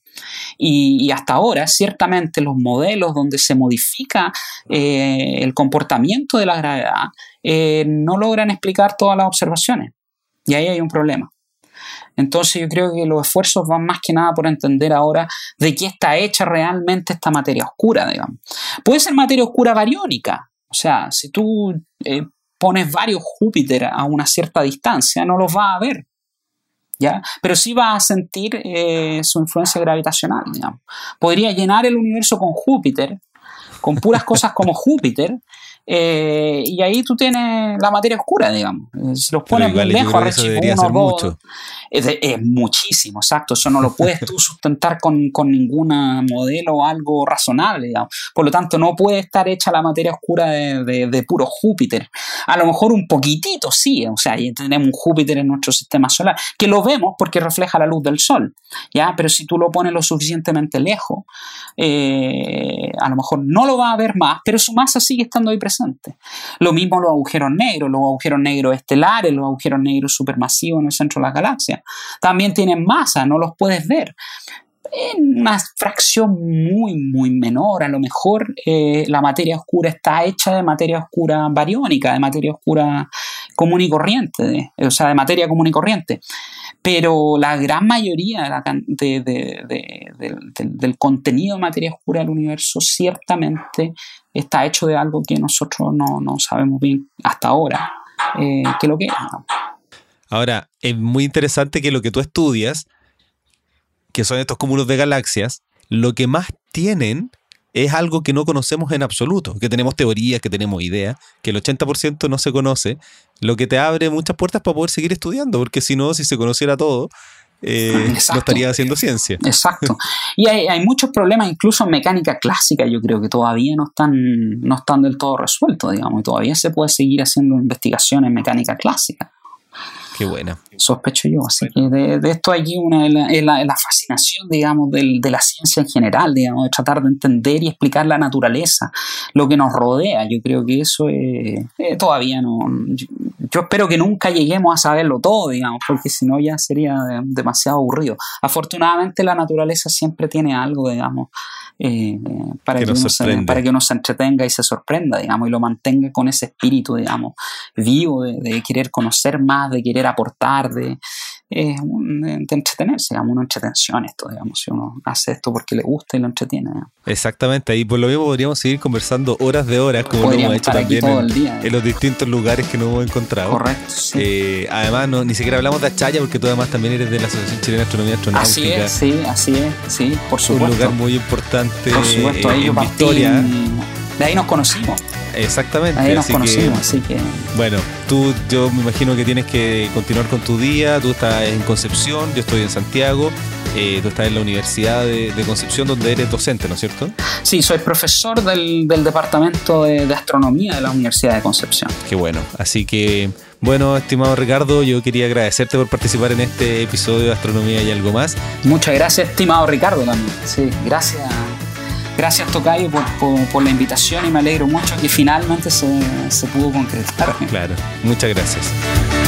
Y, hasta ahora, ciertamente, los modelos donde se modifica eh, el comportamiento de la gravedad eh, no logran explicar todas las observaciones. Y ahí hay un problema. Entonces yo creo que los esfuerzos van más que nada por entender ahora de qué está hecha realmente esta materia oscura, digamos. Puede ser materia oscura bariónica. O sea, si tú eh, pones varios Júpiter a una cierta distancia, no los vas a ver ¿Ya? Pero sí va a sentir eh, su influencia gravitacional, digamos. Podría llenar el universo con Júpiter, con puras cosas como Júpiter, eh, y ahí tú tienes la materia oscura, digamos. Eh, si los pones muy lejos, a Redshift 1, 2, es, es, muchísimo, exacto. Eso no lo puedes tú sustentar con, con ningún modelo o algo razonable, digamos. Por lo tanto, no puede estar hecha la materia oscura de, de, de, puro Júpiter. A lo mejor un poquitito sí, o sea, tenemos un Júpiter en nuestro sistema solar, que lo vemos porque refleja la luz del Sol, ¿ya? Pero si tú lo pones lo suficientemente lejos, eh, a lo mejor no lo va a ver más, pero su masa sigue estando ahí presente lo mismo los agujeros negros, los agujeros negros estelares, los agujeros negros supermasivos en el centro de las galaxias. También tienen masa, no los puedes ver en una fracción muy, muy menor. A lo mejor eh, la materia oscura está hecha de materia oscura bariónica, de materia oscura común y corriente, o sea, de materia común y corriente. Pero la gran mayoría del contenido de materia oscura del universo ciertamente está hecho de algo que nosotros no, sabemos bien hasta ahora eh, que lo que es. Ahora, es muy interesante que lo que tú estudias, que son estos cúmulos de galaxias, lo que más tienen es algo que no conocemos en absoluto, que tenemos teorías, que tenemos ideas, que el 80% no se conoce, lo que te abre muchas puertas para poder seguir estudiando, porque si no, si se conociera todo, eh, no estaría haciendo ciencia. Exacto. Y hay, muchos problemas, incluso en mecánica clásica, yo creo que todavía no están, no están del todo resueltos, digamos, y todavía se puede seguir haciendo investigación en mecánica clásica. Qué buena. Sospecho yo. Así que de, esto aquí una, es la, fascinación, digamos, de la ciencia en general, digamos, de tratar de entender y explicar la naturaleza, lo que nos rodea. Yo creo que eso es, eh, todavía no. Yo, espero que nunca lleguemos a saberlo todo, digamos, porque si no ya sería demasiado aburrido. Afortunadamente la naturaleza siempre tiene algo, digamos, eh, para, que, uno se, para que uno se entretenga y se sorprenda, digamos, y lo mantenga con ese espíritu, digamos, vivo de querer conocer más, de querer aportar, de, eh, de entretenerse, digamos, una entretención esto, digamos, si uno hace esto porque le gusta y lo entretiene. Exactamente, y por lo mismo podríamos seguir conversando horas de horas, como lo hemos hecho también en, los distintos lugares que nos hemos encontrado. Correcto. Eh, además, no, ni siquiera hablamos de Achaya, porque tú además también eres de la Asociación Chilena de Astronomía Astronáutica. Así es, sí, así es, sí, por supuesto. Un lugar muy importante por supuesto, en Victoria. De ahí nos conocimos. Exactamente. Ahí nos conocimos, así que. Bueno, tú, yo me imagino que tienes que continuar con tu día. Tú estás en Concepción, yo estoy en Santiago. Eh, tú estás en la Universidad de, Concepción, donde eres docente, ¿no es cierto? Sí, soy profesor del, Departamento de, Astronomía de la Universidad de Concepción. Qué bueno. Así que, bueno, estimado Ricardo, yo quería agradecerte por participar en este episodio de Astronomía y algo más. Muchas gracias, estimado Ricardo, también. Sí, gracias Gracias Tocayo por, la invitación y me alegro mucho que finalmente se pudo concretar. Claro, muchas gracias.